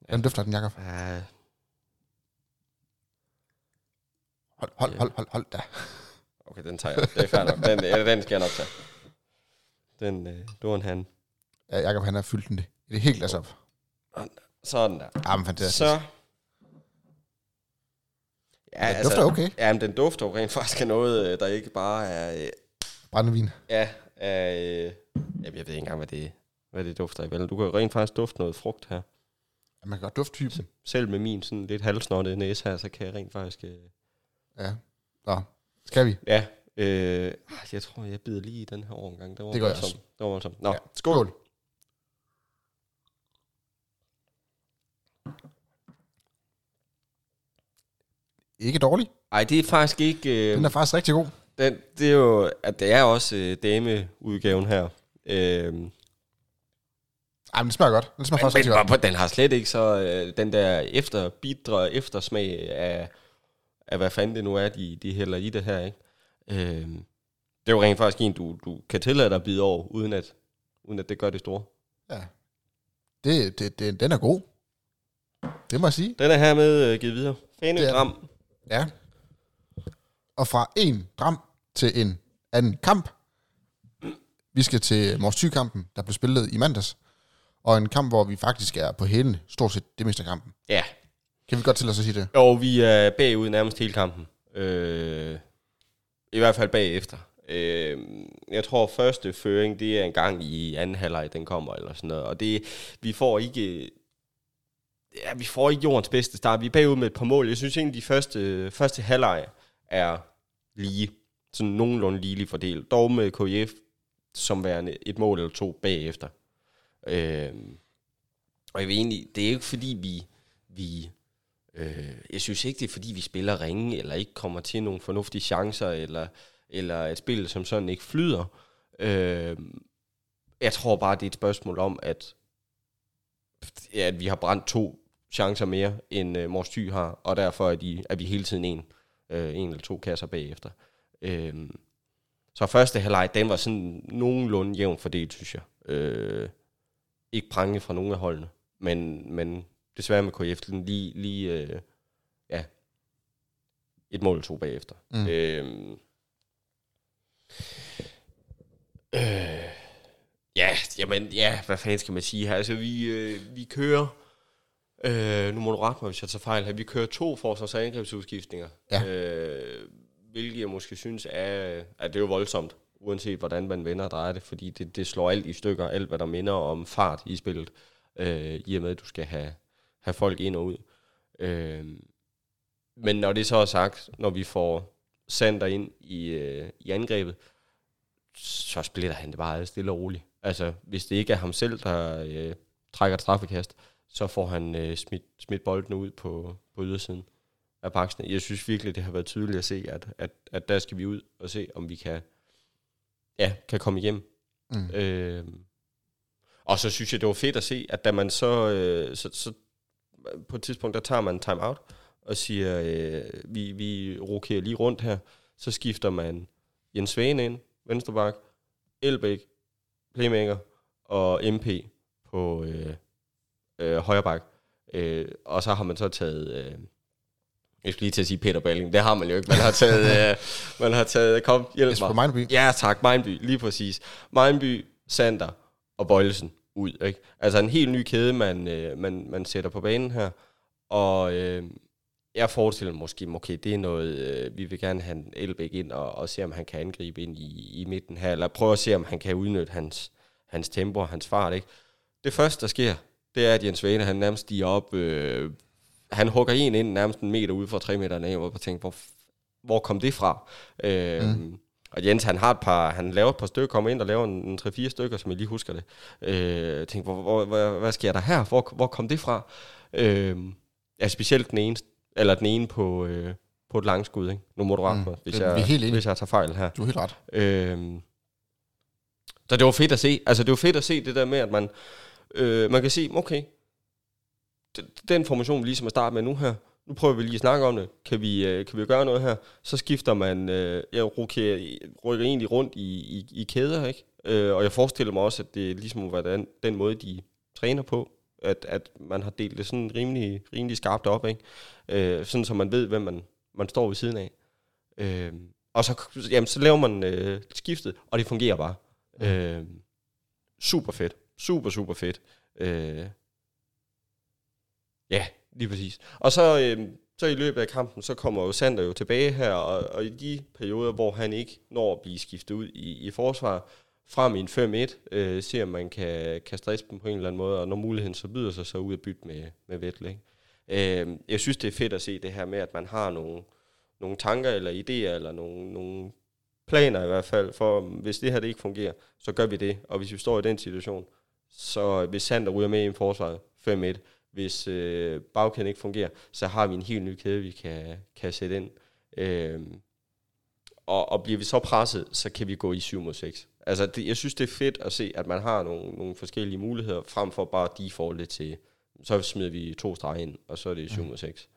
A: Den dufter den, Jacob.
B: Ja,
A: Hold, hold, hold, hold, hold da.
B: okay, den tager jeg. Det er fair nok. Den, ja, den skal jeg nok tage. Den, øh, det var en han.
A: Ja, Jacob, han har fyldt den det. Det er helt glas op.
B: Sådan der.
A: Ja, men fantastisk.
B: Så. Ja,
A: Den dufter okay.
B: Ja, men den dufter jo rent faktisk af noget, øh, der ikke bare er... øh,
A: Brændevin.
B: Ja, af... øh, jeg ved ikke engang, hvad det, hvad det dufter vel? Du kan jo rent faktisk dufte noget frugt her.
A: Ja, man kan godt dufte typen.
B: Selv med min sådan lidt halvsnottede næse her, så kan jeg rent faktisk... Øh,
A: Ja. Nå, skal vi?
B: ja, øh, jeg tror, jeg bider lige i den her overgang. Det, var
A: Det gør jeg
B: voldsomt. Det var voldsomt. Nå,
A: Ja.
B: ja. skål.
A: Ikke dårlig.
B: Ej, det er faktisk ikke... Øh,
A: Den er faktisk rigtig god.
B: Den, det er jo, at det er også øh, dameudgaven her. Øhm,
A: Ej, men det smager godt. Den smager faktisk
B: men,
A: godt.
B: men den har slet ikke så øh, den der efter bidre eftersmag af, af, hvad fanden det nu er, de, de hælder i det her, ikke? Øhm, det er jo rent faktisk en, du, du kan tillade dig at bide over, uden at, uden at det gør det store.
A: Ja. Det, det, det, den er god. Det må jeg sige.
B: Den er hermed øh, givet videre.
A: Er
B: Dram.
A: Ja. Og fra en dram til en anden kamp. Vi skal til Mors Thy-kampen, der blev spillet i mandags. Og en kamp, hvor vi faktisk er på hælene, stort set det meste af kampen.
B: Ja,
A: kan vi godt til at sige det?
B: Jo, vi er bagud nærmest hele kampen. Øh, I hvert fald bagefter. Øh, jeg tror, første føring, det er en gang i anden halvleg, den kommer, eller sådan noget. Og det, vi får ikke... Ja, vi får ikke jordens bedste start. Vi er bagud med et par mål. Jeg synes egentlig, de første, første halvleg er lige. Sådan nogenlunde ligelig fordelt. Dog med KF som værende et mål eller to bagefter. Øh, og jeg vil egentlig, det er ikke fordi, vi, vi Øh, jeg synes ikke, det er fordi, vi spiller ringe, eller ikke kommer til nogle fornuftige chancer, eller, eller et spil, som sådan ikke flyder. Øh, jeg tror bare, det er et spørgsmål om, at, ja, at vi har brændt to chancer mere, end øh, Mors Thy har, og derfor er, de, er vi hele tiden en, øh, en eller to kasser bagefter. Øh, så første halvleg, den var sådan nogenlunde jævn fordelt, synes jeg. Øh, ikke prange fra nogen af holdene, men, men desværre med KF lige, lige øh, ja, et mål to bagefter.
A: Mm.
B: Øh, øh, ja, jamen, ja, hvad fanden skal man sige her? Altså, vi, øh, vi kører, øh, nu må du rette mig, hvis jeg tager fejl her, vi kører to forsvars- og angrebsudskiftninger,
A: Ja.
B: øh, hvilket jeg måske synes er, at det er jo voldsomt, uanset hvordan man vender og drejer det, fordi det, det slår alt i stykker, alt hvad der minder om fart i spillet, øh, i og med, at du skal have, have folk ind og ud. Øh, men når det så er sagt, når vi får Sander ind i, øh, i angrebet, så splitter han det bare stille og roligt. Altså, hvis det ikke er ham selv, der øh, trækker et straffekast, så får han øh, smidt, smidt bolden ud på, på ydersiden af paksen. Jeg synes virkelig, det har været tydeligt at se, at, at, at der skal vi ud og se, om vi kan, ja, kan komme hjem.
A: Mm.
B: Øh, og så synes jeg, det var fedt at se, at da man så, øh, så, så på et tidspunkt, der tager man en time-out, og siger, øh, vi, vi rokerer lige rundt her, så skifter man Jens Svane ind, venstreback, Elbæk, playmaker, og MP på øh, øh, højre bak. Øh, og så har man så taget, øh, Jeg skulle lige til at sige Peter Balling. Det har man jo ikke. Man har taget... øh, man har taget... Kom, hjælp
A: Jesper
B: mig.
A: Mejlby.
B: Ja, tak. Mindby. Lige præcis. Mindby, Sander og Bøjlesen ud. Ikke? Altså en helt ny kæde, man, øh, man, man sætter på banen her. Og øh, jeg forestiller mig måske, okay, det er noget, øh, vi vil gerne have Elbæk ind og, og se, om han kan angribe ind i, i midten her, eller prøve at se, om han kan udnytte hans, hans tempo og hans fart. Ikke? Det første, der sker, det er, at Jens Vane, han nærmest stiger op, øh, han hugger en ind nærmest en meter ude fra tre meter af, og tænker, hvor, hvor kom det fra? Øh, mm. Og Jens, han har et par, han laver et par stykker, kommer ind og laver en, en 3-4 stykker, som jeg lige husker det. Øh, tænkte, hvor, hvor, hvor, hvad sker der her? Hvor, hvor kom det fra? Øh, ja, specielt den ene, eller den ene på, øh, på et langskud, ikke? Nu må du rette
A: Mm,
B: mig, hvis,
A: det er
B: jeg, hvis jeg tager fejl her.
A: Du er helt ret.
B: Øhm, så det var fedt at se. Altså, det var fedt at se det der med, at man, øh, man kan se, okay, den formation, vi ligesom er startet med nu her, nu prøver vi lige at snakke om det. Kan vi, øh, kan vi gøre noget her? Så skifter man, øh, jeg rykker, rykker egentlig rundt i, i, i kæder, ikke? Øh, og jeg forestiller mig også, at det ligesom være den, den måde, de træner på. At, at man har delt det sådan rimelig, rimelig skarpt op, ikke? Øh, sådan så man ved, hvem man, man står ved siden af. Øh, og så, jamen, så laver man øh, skiftet, og det fungerer bare. Mm. Øh, super fedt. Super, super fedt. Øh, ja, lige præcis. Og så, øh, så i løbet af kampen, så kommer jo Sander jo tilbage her, og, og i de perioder, hvor han ikke når at blive skiftet ud i, i forsvar, frem i en 5-1, øh, ser om man kan, kan stresse dem på en eller anden måde, og når muligheden så byder sig, så ud at bytte med, med Vettel. Ikke? Øh, jeg synes, det er fedt at se det her med, at man har nogle, nogle tanker eller idéer, eller nogle, nogle planer i hvert fald, for hvis det her det ikke fungerer, så gør vi det. Og hvis vi står i den situation, så hvis Sander ryger med i en forsvar 5-1, hvis øh, bagkæden ikke fungerer, så har vi en helt ny kæde, vi kan, kan sætte ind. Øh, og, og bliver vi så presset, så kan vi gå i 7 mod 6. Altså, det, jeg synes, det er fedt at se, at man har nogle, nogle forskellige muligheder, frem for bare defaultet til, så smider vi to streger ind, og så er det 7 mod 6.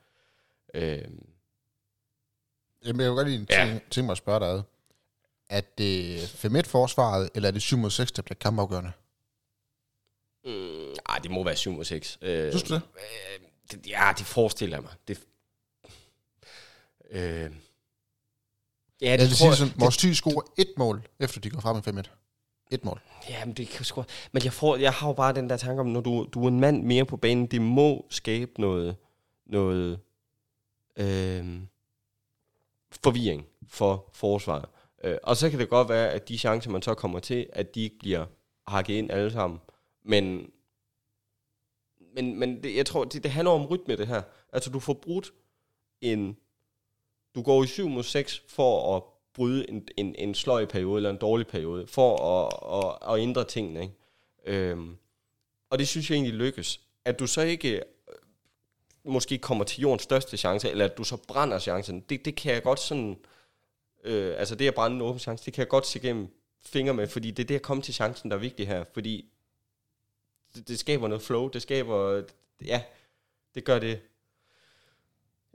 B: Øh,
A: Jamen, jeg vil godt lige
B: Ja.
A: ja. tænke mig at spørge dig ad. Er det 5-1-forsvaret, eller er det 7 mod 6, der bliver kampafgørende?
B: Mm, ej, det må være 7 mod 6. Øh,
A: Synes du det?
B: Øh, det? Ja, det forestiller jeg mig. Det, øh, ja, det,
A: det
B: tror
A: siger
B: jeg,
A: sådan, vores 10 scorer et mål, efter de går frem med 5-1. Et mål.
B: Ja, men det kan sgu... Men jeg, får, jeg har jo bare den der tanke om, når du, du er en mand mere på banen, det må skabe noget, noget øh, forvirring for forsvaret. Øh, og så kan det godt være, at de chancer, man så kommer til, at de ikke bliver hakket ind alle sammen. Men, men, men det, jeg tror, det, det handler om rytme, det her. Altså, du får brudt en... Du går i 7 mod 6 for at bryde en, en, en sløj periode, eller en dårlig periode, for at, at, at ændre tingene. Ikke? Øhm, og det synes jeg egentlig lykkes. At du så ikke øh, måske kommer til jordens største chance, eller at du så brænder chancen, det, det kan jeg godt sådan... Øh, altså det at brænde en åben chance, det kan jeg godt se igennem fingre med, fordi det er det at komme til chancen, der er vigtigt her, fordi det, det skaber noget flow, det skaber... Ja, det gør det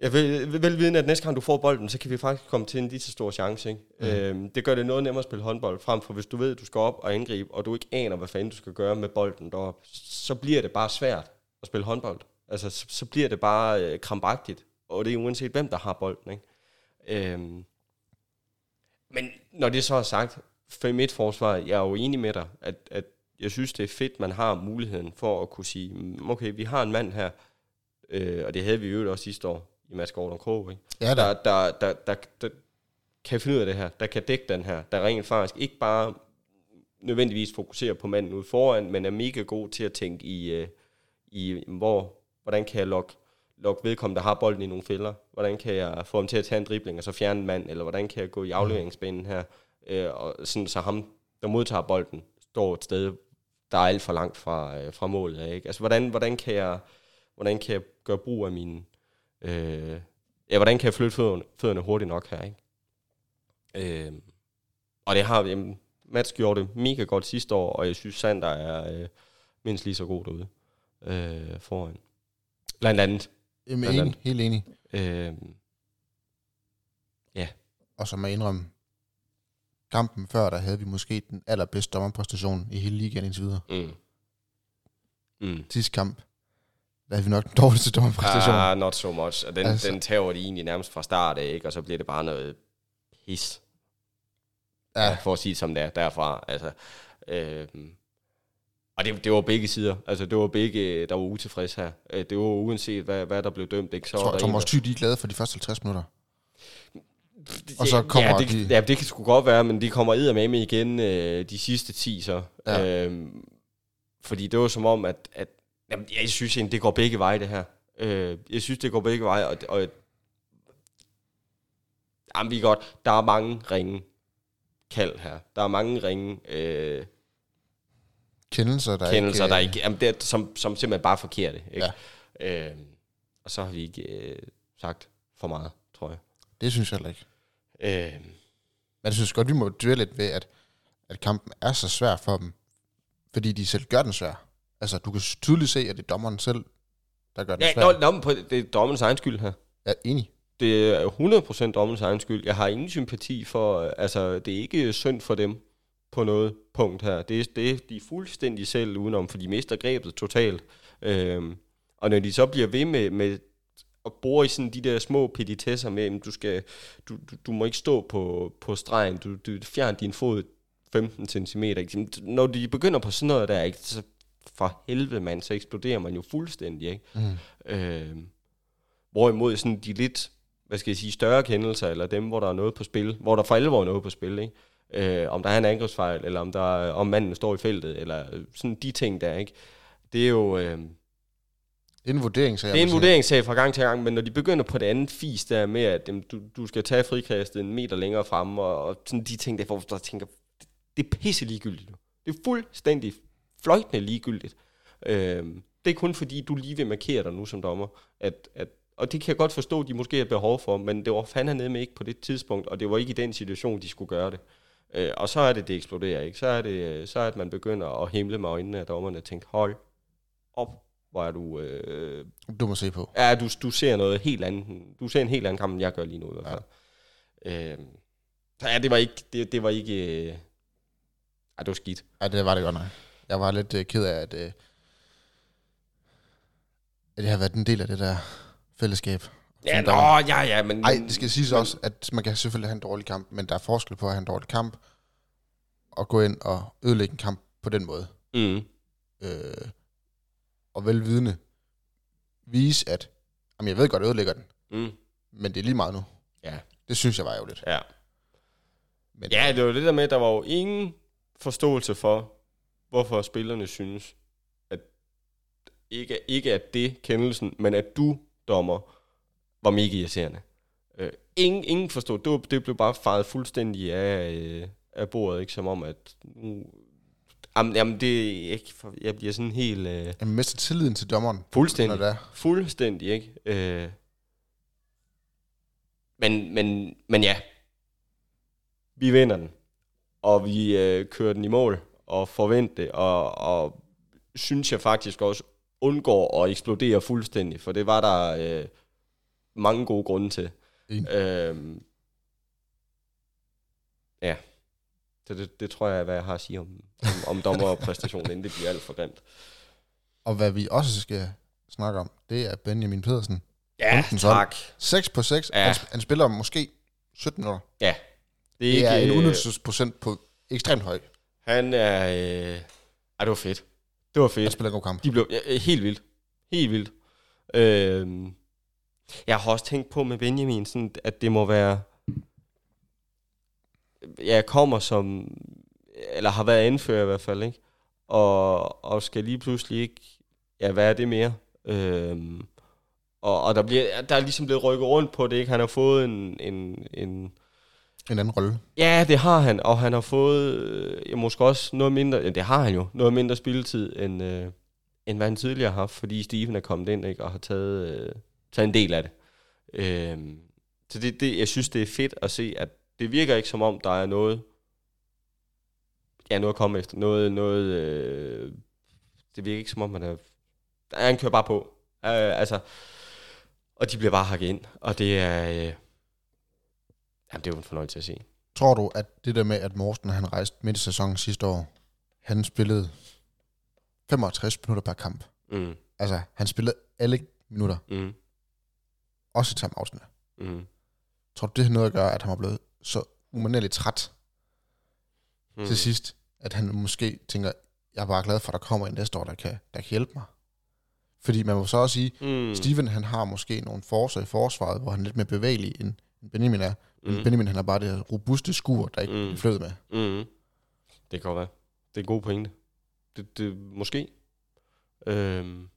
B: jeg vil, velvidende, at næste gang du får bolden, så kan vi faktisk komme til en lige så stor chance. Ikke? Mm. Øhm, det gør det noget nemmere at spille håndbold, frem for hvis du ved, at du skal op og angribe, og du ikke aner, hvad fanden du skal gøre med bolden deroppe, så bliver det bare svært at spille håndbold. Altså, så, så bliver det bare øh, krampagtigt, og det er uanset hvem, der har bolden. Ikke? Øhm, men når det så er sagt, 5-1-forsvar, jeg er jo enig med dig, at, at jeg synes, det er fedt, man har muligheden for at kunne sige, "Mm, okay, vi har en mand her, øh, og det havde vi jo også sidste år, i Mads Gordon Krog, ikke?
A: Ja,
B: der,
A: der.
B: der, der, der, der kan finde ud af det her, der kan dække den her, der rent faktisk ikke bare nødvendigvis fokuserer på manden ude foran, men er mega god til at tænke i, øh, i hvor, hvordan kan jeg lokke, lokke vedkommende, der har bolden i nogle fælder, hvordan kan jeg få ham til at tage en dribling og så fjerne en mand, eller hvordan kan jeg gå i afleveringsbanen her, øh, og sådan så ham, der modtager bolden, står et sted, der er alt for langt fra, øh, fra målet. Ikke? Altså, hvordan, hvordan, kan jeg, hvordan kan jeg gøre brug af mine Øh, ja, hvordan kan jeg flytte fødderne, fødderne hurtigt nok her, ikke? Øh, og det har jamen, Mats gjorde det mega godt sidste år, og jeg synes, Sander er øh, mindst lige så god derude øh, foran. Blandt andet.
A: Jamen,
B: Blandt
A: enig, helt enig.
B: Øh,
A: Og som jeg indrømme, kampen før, der havde vi måske den allerbedste dommerpræstation i hele ligaen indtil videre.
B: mm. Mm.
A: Sidste kamp, der er vi nok den dårligste dommerpræstation.
B: Ah, not so much. Og den,
A: Altså-
B: den tager de egentlig nærmest fra start af, ikke? og så bliver det bare noget pis,
A: Ja.
B: ja. for at sige det som det er derfra. Altså, øh, og det, det var begge sider. Altså, det var begge, der var utilfredse her. Øh, Det var uanset, hvad, hvad der blev dømt. Ikke? Så
A: Jeg tror, Thomas Thy, de er glade for de første 50 minutter. Og så kommer
B: ja, det,
A: de-
B: Ja, det kan sgu godt være, men de kommer med med igen øh, de sidste 10 så.
A: Ja.
B: Øhm, fordi det var som om, at, at jamen, jeg synes egentlig, det går begge veje, det her. Øh, jeg synes, det går begge veje, og, og jamen, vi er godt. Der er mange ringe kald her. Der er mange ringe øh,
A: Kendelser, der
B: kendelser,
A: ikke,
B: der
A: øh,
B: ikke, jamen, det er, som, som simpelthen bare er forkerte. Ikke?
A: Ja.
B: Øh, og så har vi ikke øh, sagt for meget, tror jeg.
A: Det synes jeg heller ikke.
B: Øh,
A: Men jeg synes godt, vi må dvæle lidt ved, at, at kampen er så svær for dem, fordi de selv gør den svær. Altså, du kan tydeligt se, at det er dommeren selv, der gør den
B: ja,
A: svær.
B: nå, men på, det er dommerens egen skyld her.
A: Er enig.
B: Det er 100% dommens egen skyld. Jeg har ingen sympati for, altså det er ikke synd for dem på noget punkt her. Det er, det de er fuldstændig selv udenom, for de mister grebet totalt. Øhm, og når de så bliver ved med, med at bore i sådan de der små petitesser med, at du, skal, du, du, du må ikke stå på, på stregen, du, du fjern din fod 15 cm. Ikke? Når de begynder på sådan noget der, ikke? så for helvede mand, så eksploderer man jo fuldstændig. Ikke?
A: Mm.
B: Øh, hvorimod sådan de lidt, hvad skal jeg sige, større kendelser, eller dem, hvor der er noget på spil, hvor der for alvor er noget på spil, ikke? Øh, om der er en angrebsfejl, eller om, der er, om manden står i feltet, eller sådan de ting der, ikke? Det er jo øh,
A: Det er en vurdering, så jeg
B: det er en vurderingssag fra gang til gang, men når de begynder på det andet fis der med, at jamen, du, du skal tage frikastet en meter længere frem, og, og sådan de ting der, hvor der tænker, det er pisse ligegyldigt. Det er fuldstændig fløjtende ligegyldigt. Øhm, det er kun fordi, du lige vil markere dig nu som dommer. At, at, og det kan jeg godt forstå, de måske har behov for, men det var fandme nede med ikke på det tidspunkt, og det var ikke i den situation, de skulle gøre det. Øh, og så er det, det eksploderer, ikke? Så er det, så er det, at man begynder at himle med øjnene af dommerne og tænke, hold op, hvor er du... Øh,
A: Du må se på.
B: Ja, du, du ser noget helt andet. Du ser en helt anden kamp, end jeg gør lige nu i hvert fald. Ja. Så ja, det var ikke... Det, det var ikke... Øh, ej, det var skidt.
A: Ja, det var det godt nok. Jeg var lidt uh, ked af, at, uh, at jeg har været en del af det der fællesskab.
B: Ja, nå, ja, ja, men...
A: Ej,
B: men-
A: det skal siges også, at man kan selvfølgelig have en dårlig kamp, men der er forskel på at have en dårlig kamp, og gå ind og ødelægge en kamp på den måde.
B: Mm,
A: Øh, og velvidende vise, at jamen, jeg ved godt, at jeg ødelægger den,
B: mm,
A: men det er lige meget nu.
B: ja,
A: Det synes jeg var ærgerligt.
B: ja.
A: Men,
B: Ja, det var det der med, at der var jo ingen forståelse for, hvorfor spillerne synes, at ikke, ikke at det kendelsen, men at du, dommer, var mega irriterende. Øh, ingen, ingen forstod. Det, det blev bare faret fuldstændig af, øh, af bordet, ikke? Som om, at nu... Jamen, jamen det er ikke... For, jeg bliver sådan helt... Øh,
A: jeg mister tilliden til dommeren, når
B: fuldstændig.
A: det er.
B: Fuldstændig, ikke? Øh, men, men, men ja, vi vinder den, og vi øh, kører den i mål, og forventer det, og, og synes jeg faktisk også undgår at eksplodere fuldstændig, for det var der øh, mange gode grunde til.
A: Enig.
B: Øh, ja, det, det, det tror jeg er, hvad jeg har at sige om, om, om dommer og præstation, inden det bliver alt for grimt.
A: Og hvad vi også skal snakke om, det er Benjamin Pedersen.
B: Ja, tak.
A: 6 på 6.
B: Ja.
A: Han, han spiller måske 17 minutter.
B: Ja. Det
A: Det er en
B: øh,
A: udnyttelsesprocent på ekstremt høj.
B: Han er... Øh... Ej, det var fedt. Det var
A: Han
B: fedt.
A: spiller en god kamp.
B: De blev ja, øh, helt vildt. Helt vildt. Øh... Jeg har også tænkt på med Benjamin, sådan, at det må være... Jeg kommer som... Eller har været anfører i hvert fald, ikke? Og, og skal lige pludselig ikke... Ja, er det mere? Øh... Og, og der, bliver, der er ligesom blevet rykket rundt på det, ikke? Han har fået en, en, en,
A: En anden rolle.
B: Ja, det har han, og han har fået øh, ja, måske også noget mindre, ja, det har han jo, noget mindre spilletid, end, øh, end hvad han tidligere har haft, fordi Steven er kommet ind ikke, og har taget, øh, taget en del af det. Øh, så det, det, jeg synes, det er fedt at se, at det virker ikke som om, der er noget, ja, noget at komme efter, noget, noget øh, det virker ikke som om, man er, der, han kører bare på. Øh, altså, og de bliver bare hakket ind, og det er, øh, jamen, det er jo en fornøjelse at se.
A: Tror du, at det der med, at Morten han rejste midt i sæsonen sidste år, han spillede 65 minutter per kamp.
B: Mm.
A: Altså, han spillede alle minutter,
B: Mm.
A: også i timeoutene.
B: Mm.
A: Tror du, det har noget at gøre, at han var blevet så umanerligt træt
B: Mm.
A: til sidst, at han måske tænker, jeg er bare glad for, at der kommer en næste år, der kan, der kan hjælpe mig. Fordi man må så også sige,
B: Mm.
A: Steven han har måske nogle forser i forsvaret, hvor han er lidt mere bevægelig, end Benjamin er. Men
B: Mm.
A: Benjamin han har bare det her robuste skur, der ikke
B: Mm.
A: flød med.
B: Mm. Det kan godt være. Det er en god pointe. Det, det, måske. Øhm.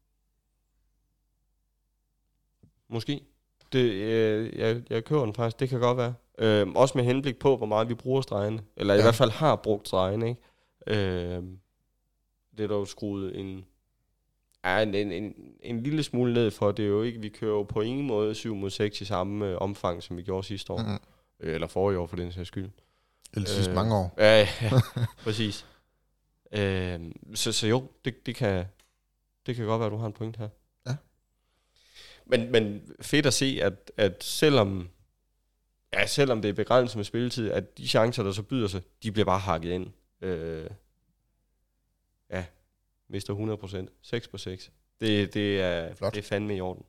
B: Måske. Det, øh, jeg, jeg kører den faktisk. Det kan godt være. Øhm, også med henblik på, hvor meget vi bruger stregene. Eller ja. i hvert fald har brugt stregene, ikke? Øhm, det er dog skruet en, ja, en, en, en, en lille smule ned for. Det er jo ikke, vi kører jo på ingen måde 7 mod 6 i samme øh, omfang, som vi gjorde sidste år.
A: Mm.
B: Øh, eller forrige år, for den sags skyld.
A: Eller sidste
B: Øh,
A: mange år.
B: Ja, ja, præcis. Øhm, så, så jo, det, det, kan, det kan godt være, at du har en point her.
A: Ja.
B: Men, men fedt at se, at, at selvom, ja, selvom det er begrænset med spilletid, at de chancer, der så byder sig, de bliver bare hakket ind. Øh, ja, mister 100 procent. 6 på 6. Det, det, er,
A: Flot.
B: det er fandme i orden.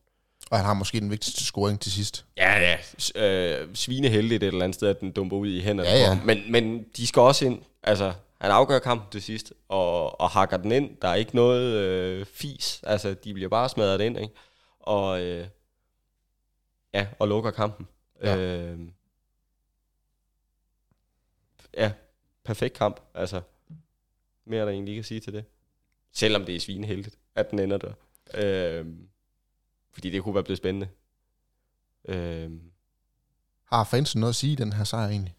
A: Og han har måske den vigtigste scoring til sidst.
B: Ja, ja. Øh, svineheldigt et eller andet sted, at den dumper ud i hænderne.
A: Ja, ja.
B: Men, men de skal også ind. Altså, han afgør kampen til sidst, og, og hakker den ind. Der er ikke noget øh, fis. Altså, de bliver bare smadret ind, ikke? Og, øh, ja, og lukker kampen.
A: Ja.
B: Øh, ja, perfekt kamp. Altså, mere er der egentlig ikke at sige til det. Selvom det er svineheldigt, at den ender der. Øh, fordi det kunne være blevet spændende. Øh,
A: Har fansen noget at sige i den her sejr egentlig?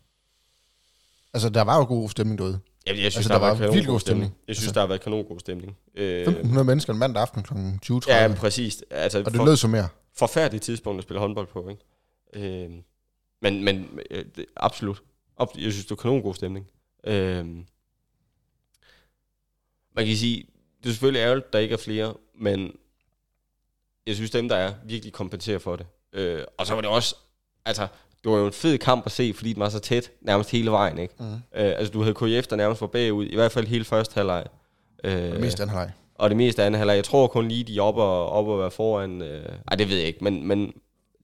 A: Altså, der var jo god stemning derude.
B: Jamen, jeg synes,
A: Altså,
B: der,
A: der var
B: været
A: vildt god stemning.
B: Jeg synes,
A: Altså-
B: der har været kanon god stemning. Øh,
A: 1500 mennesker en mandag aften kl. 20.30.
B: ja, præcis. Altså,
A: og det
B: for,
A: lød som mere.
B: forfærdeligt tidspunkt at spille håndbold på, ikke? Øh, men men øh, det, absolut. Ab- Jeg synes, det er kanon god stemning. Øh, man kan sige, det er selvfølgelig ærgerligt, der ikke er flere, men jeg synes, dem, der er, virkelig kompenserer for det. Øh, og så var det også, altså, det var jo en fed kamp at se, fordi den var så tæt nærmest hele vejen, ikke?
A: Mm.
B: Øh, altså, du havde KF, der nærmest var bagud, i hvert fald hele første halvleg. Øh,
A: Og mest anden halvleg.
B: og det meste af anden halvleg. Jeg tror kun lige, de er oppe og, op og være foran. Øh, ej, det ved jeg ikke, men, men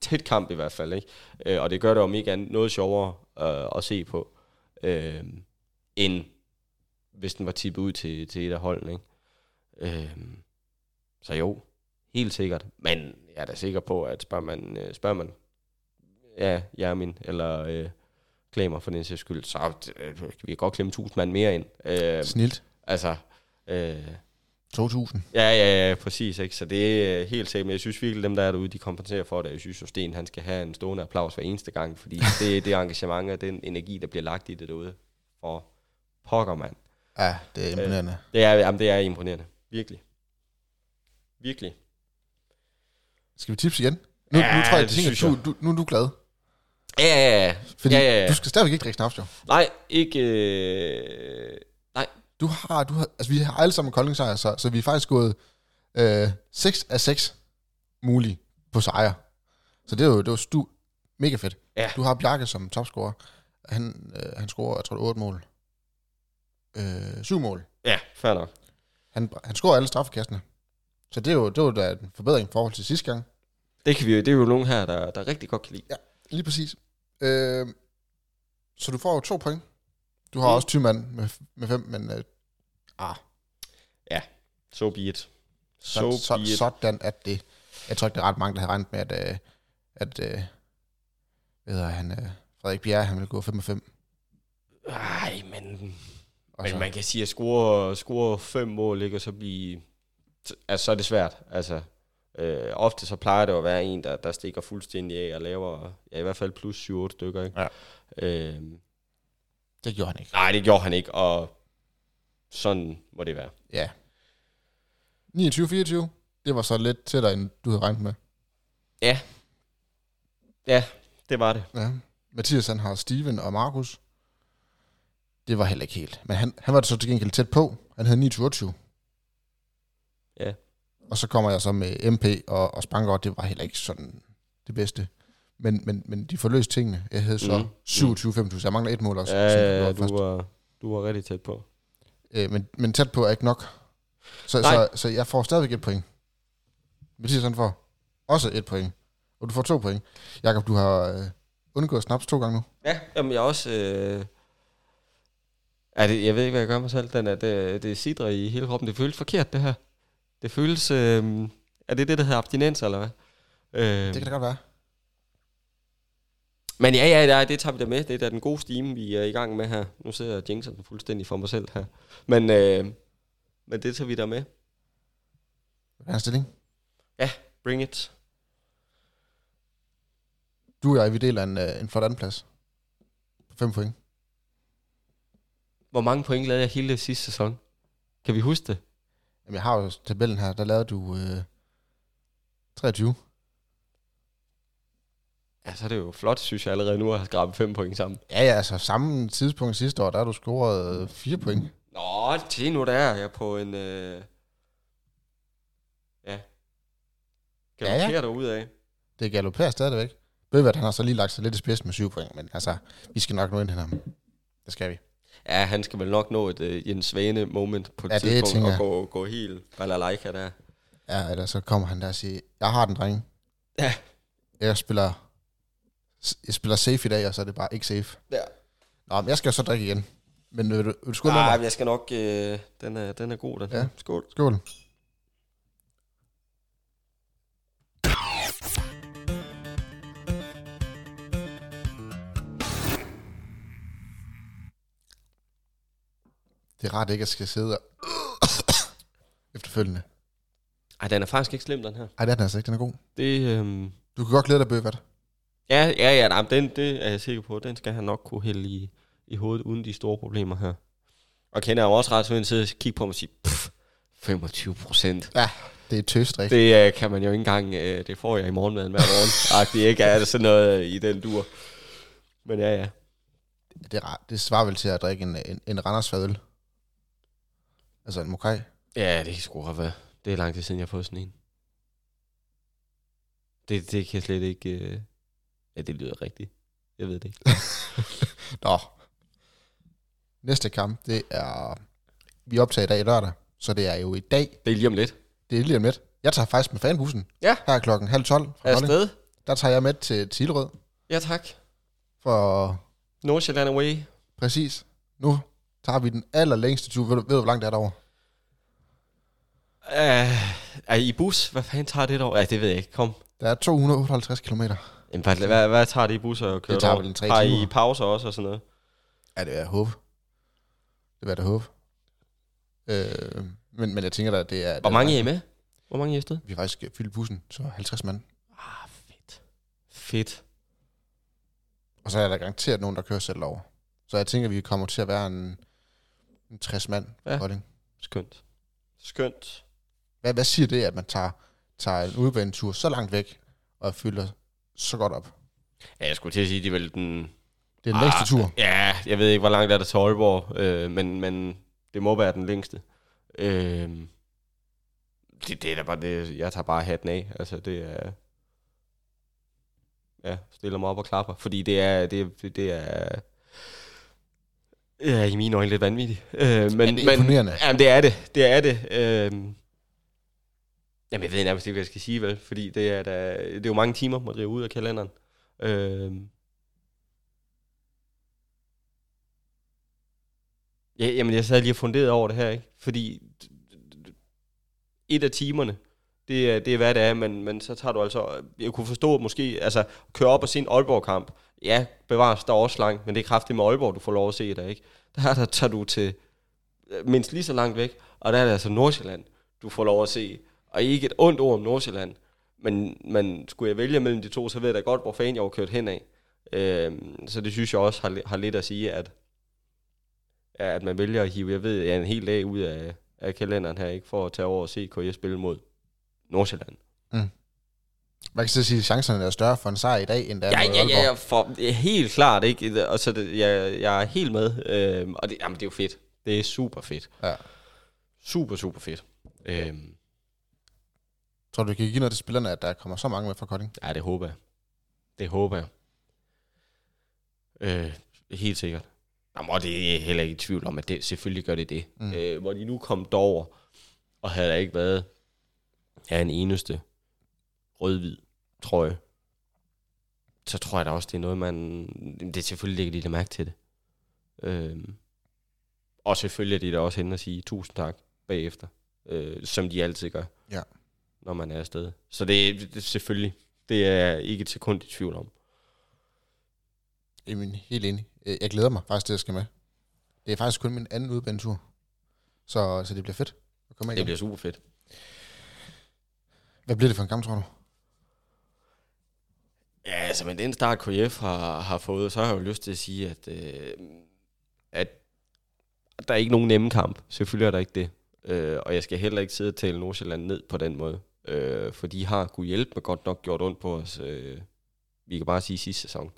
B: tæt kamp i hvert fald. Ikke? Øh, og det gør det om ikke andet noget sjovere øh, at se på, øh, end hvis den var tippet ud til, til et af holdene. Ikke? Øh, så jo, helt sikkert. Men jeg er da sikker på, at spørger man, øh, spørger man ja, Jermin eller øh, Klamer for den sags skyld, så øh, kan vi godt klemme 1000 mand mere ind. Øh,
A: Snilt.
B: altså, øh,
A: 2000.
B: Ja, ja, ja, præcis. Ikke? Så det er helt sikkert. Men jeg synes virkelig, dem der er derude, de kompenserer for det. Jeg synes jo, Sten han skal have en stående applaus hver eneste gang, fordi det er det engagement og den energi, der bliver lagt i det derude. For pokker, mand.
A: Ja, det er imponerende.
B: Det er, jamen, det er imponerende. Virkelig. Virkelig.
A: Skal vi tipse igen? Nu,
B: Ja,
A: nu tror jeg,
B: det
A: tænker,
B: synes
A: du, du, nu er du glad.
B: Ja, ja, ja.
A: Fordi
B: ja, ja, ja.
A: du skal stadigvæk ikke drikke snaps, jo.
B: Nej, ikke... Øh, nej.
A: Du har, du har, altså vi har alle sammen Kolding sejr, så, så vi er faktisk gået øh, 6 af 6 mulige på sejre. Så det er jo, det var stu, mega fedt.
B: Ja.
A: Du har Bjarke som topscorer. Han, øh, han scorer, jeg tror, det er 8 mål. Øh, 7 mål.
B: Ja, fair nok.
A: Han, han scorer alle straffekastene. Så det er jo, det var da en forbedring i forhold til sidste gang.
B: Det, kan vi, det er jo nogen her, der, der rigtig godt kan lide.
A: Lige præcis. Øh, så du får jo to point. Du har
B: Mm.
A: mm. også Thymann med, med fem, men øh, ah,
B: So be it.
A: så,
B: So
A: så,
B: be it.
A: sådan at det... Jeg tror ikke, der er ret mange, der har regnet med, at, øh, at øh, hvad hedder han, øh, Frederik Bjerre, han vil gå 5 og 5.
B: Ej, men
A: Og
B: Men
A: så,
B: man kan sige, at score, score fem mål, ikke, og så blive... Altså, så er det svært. Altså, øh, ofte så plejer det at være en, der, der stikker fuldstændig af og laver ja, i hvert fald plus 7-8 stykker. Ikke?
A: Ja.
B: Øh,
A: det gjorde han ikke.
B: nej, det gjorde han ikke, og sådan må det være.
A: Ja. 29-24, det var så lidt tættere, end du havde regnet med.
B: Ja, det var det.
A: Ja. Mathias, han har Steven og Markus. Det var heller ikke helt. Men han, han var så til gengæld tæt på. Han havde 29.
B: Ja.
A: Og så kommer jeg så med MP og, og Spangård. Det var heller ikke sådan det bedste. Men, men, men de forløste tingene. Jeg havde så mm. 27-25, så jeg mangler et mål også.
B: Ja, ja, ja,
A: først.
B: du var, du var rigtig tæt på.
A: Øh, men, men tæt på er ikke nok. Så,
B: Nej.
A: så, så jeg får stadigvæk et point. Mathias han får også et point. Og du får to point. Jakob, du har øh, undgået snaps to gange nu.
B: Ja, jamen jeg er også... Øh, er det, jeg ved ikke, hvad jeg gør mig selv. Den er, det, det sidder i hele kroppen. Det føles forkert, det her. Det føles... Øh, er det det, der hedder abstinens, eller hvad? Øh,
A: Det kan da godt være.
B: Men ja, ja, ja, det tager vi da med. Det er da den gode stime, vi er i gang med her. Nu ser jeg jinxer den fuldstændig for mig selv her. Men, øh, men det tager vi da med.
A: Hvad er stilling?
B: Bring it.
A: Du og jeg, vi deler en, øh, en flot anden plads. På fem point.
B: Hvor mange point lavede jeg hele sidste sæson? Kan vi huske det?
A: Jamen, jeg har jo tabellen her. Der lavede du øh, 23.
B: Ja, så er det jo flot, synes jeg allerede nu, at have skrabet fem point sammen.
A: Ja, ja, altså samme tidspunkt sidste år, der har du scoret øh, fire point.
B: Nå, til nu der er jeg på en... Øh... Ja. Kan
A: Ja,
B: ja, ud af?
A: Det galopperer stadigvæk. Bøvert, han har så lige lagt sig lidt i spids med syv point, men altså, vi skal nok nå ind til ham. Det skal vi.
B: Ja, han skal vel nok nå et uh, Jens Svane moment på et
A: Ja, det
B: tidspunkt
A: tænker
B: og gå, gå helt balalaika der.
A: Ja, eller så kommer han der og siger, jeg har den, drenge.
B: Ja.
A: Jeg spiller, jeg spiller safe i dag, og så er det bare ikke safe.
B: Ja.
A: Nå, men jeg skal jo så drikke igen. Men vil du, vil du skåle
B: Nej, men jeg skal nok... Øh, den, er, den er god, den
A: Ja.
B: Skål.
A: Skål. Det er rart ikke at skal sidde og efterfølgende.
B: Ej, den er faktisk ikke slem, den her.
A: Ej, det er den altså ikke, den er god.
B: Det, øhm,
A: Du kan godt glæde dig, Bøvert.
B: Ja, ja, ja, nej, den, det er jeg sikker på. Den skal han nok kunne hælde i, i hovedet, uden de store problemer her. Og kender jeg også ret, jeg sidde og kigge på mig og sige, "Pff, 25 procent.
A: Det er tøstrik.
B: Det øh, kan man jo ikke engang, øh, det får jeg i morgenmaden hver morgen. Agtigt, ikke? Er det sådan noget øh, i den dur? Men ja, ja.
A: Det, er det svarer vel til at drikke en, en, en Randers. Altså en mokai.
B: Ja, det kan sgu godt være. Det er lang tid siden, jeg har fået sådan en. Det, det kan jeg slet ikke... Øh... Ja, det lyder rigtigt. Jeg ved det ikke.
A: Nå. Næste kamp, det er... Vi optager i dag lørdag, så det er jo i dag.
B: Det er lige om lidt.
A: Det er lige om lidt. Jeg tager faktisk med fanbussen.
B: Ja.
A: Her klokken halv tolv
B: Er afsted?
A: Der tager jeg med til Tilrød
B: Ja, tak.
A: for
B: Nordsjælland away.
A: præcis. Nu tager vi den allerlængste tur. Ved du, ved du hvor langt det er derovre?
B: Uh, er I bus? Hvad fanden tager det dog? Ja, det ved jeg ikke. Kom.
A: Der er 258 km.
B: Jamen, hvad, hvad, hvad tager det i busser og kører
A: Det tager vel en tre
B: Har I
A: timer.
B: pauser også og sådan noget?
A: Ja, det er jeg håbe. Det jeg da håbe. Øh, men, men jeg tænker da, det er...
B: Hvor mange er I med? Hvor mange er I afsted?
A: Vi har faktisk fyldt bussen, så 50 mand.
B: Ah, fedt. Fedt.
A: Og så er der garanteret nogen, der kører selv over. Så jeg tænker, vi kommer til at være en, en 60 mand
B: Ja.
A: ja. Kolding.
B: Skønt. Skønt.
A: Hvad, hvad siger det, at man tager, tager en udbanetur så langt væk, og fylder så godt op?
B: Ja, jeg skulle til at sige, det er vel den...
A: Det er den længste tur.
B: Ja, jeg ved ikke, hvor langt er der til Aalborg, øh, men, men det må være den længste. Øh, det, det er da bare det, jeg tager bare hatten af. Altså, det er... Ja, stiller mig op og klapper, fordi det er... Det, det er Ja, i mine øjne lidt vanvittigt. Øh, men,
A: det er imponerende.
B: Men, jamen, det er det. Det er det. Øh, jamen, jeg ved nærmest ikke, hvad jeg skal sige, vel? Fordi det er, da, det er jo mange timer, man driver ud af kalenderen. Øh, ja, jamen, jeg sad lige og funderet over det her, ikke? Fordi et af timerne, det er, det er hvad det er, men, men så tager du altså, jeg kunne forstå måske, altså køre op og se en Aalborg-kamp, ja, bevares der også langt, men det er kraftigt med Aalborg, du får lov at se der, ikke? Der, der tager du til mindst lige så langt væk, og der er det altså Nordsjælland, du får lov at se, og ikke et ondt ord om Nordsjælland, men, men skulle jeg vælge mellem de to, så ved jeg da godt, hvor fanden jeg var kørt hen af. Øhm, så det synes jeg også har, har lidt at sige, at, ja, at man vælger at hive, jeg ved, ja, en hel dag ud af, af kalenderen her, ikke for at tage over og se KS spille mod Nordsjælland.
A: Man kan så sige, at chancerne er større for en sejr i dag, end der er
B: Ja, ja,
A: Aalborg.
B: ja, for, helt klart, ikke? Og så det, jeg, jeg er helt med, øhm, og det, jamen, det er jo fedt. Det er super fedt.
A: Ja.
B: Super, super fedt. Øhm,
A: Tror du, det kan give noget til spillerne, at der kommer så mange med fra Kolding?
B: ja, det håber jeg. Det håber jeg. Øh, helt sikkert. Jamen, og det er jeg heller ikke i tvivl om, at det selvfølgelig gør det det. Mm. Øh, hvor de nu kom derover, og havde der ikke været ja, en eneste rød-hvid trøje, så tror jeg da også, det er noget, man... Det er selvfølgelig lægger de der mærke til det. Øhm, og selvfølgelig er de der også hen og sige tusind tak bagefter, øh, som de altid gør,
A: Ja.
B: Når man er afsted. Så det, det, selvfølgelig, det er ikke et sekund i tvivl om.
A: Jamen, helt enig. Jeg glæder mig faktisk til, at jeg skal med. Det er faktisk kun min anden udbanetur. Så, så det bliver fedt at komme
B: Det
A: igen.
B: bliver super fedt.
A: Hvad bliver det for en kamp, tror du?
B: Ja, altså med den start, KF har, har fået, så har jeg jo lyst til at sige, at, øh, at der er ikke nogen nemme kamp. Selvfølgelig er der ikke det. Øh, og jeg skal heller ikke sidde og tale Nordsjælland ned på den måde. Øh, for de har kunne hjælpe med godt nok gjort ondt på os. Øh, vi kan bare sige sidste sæson.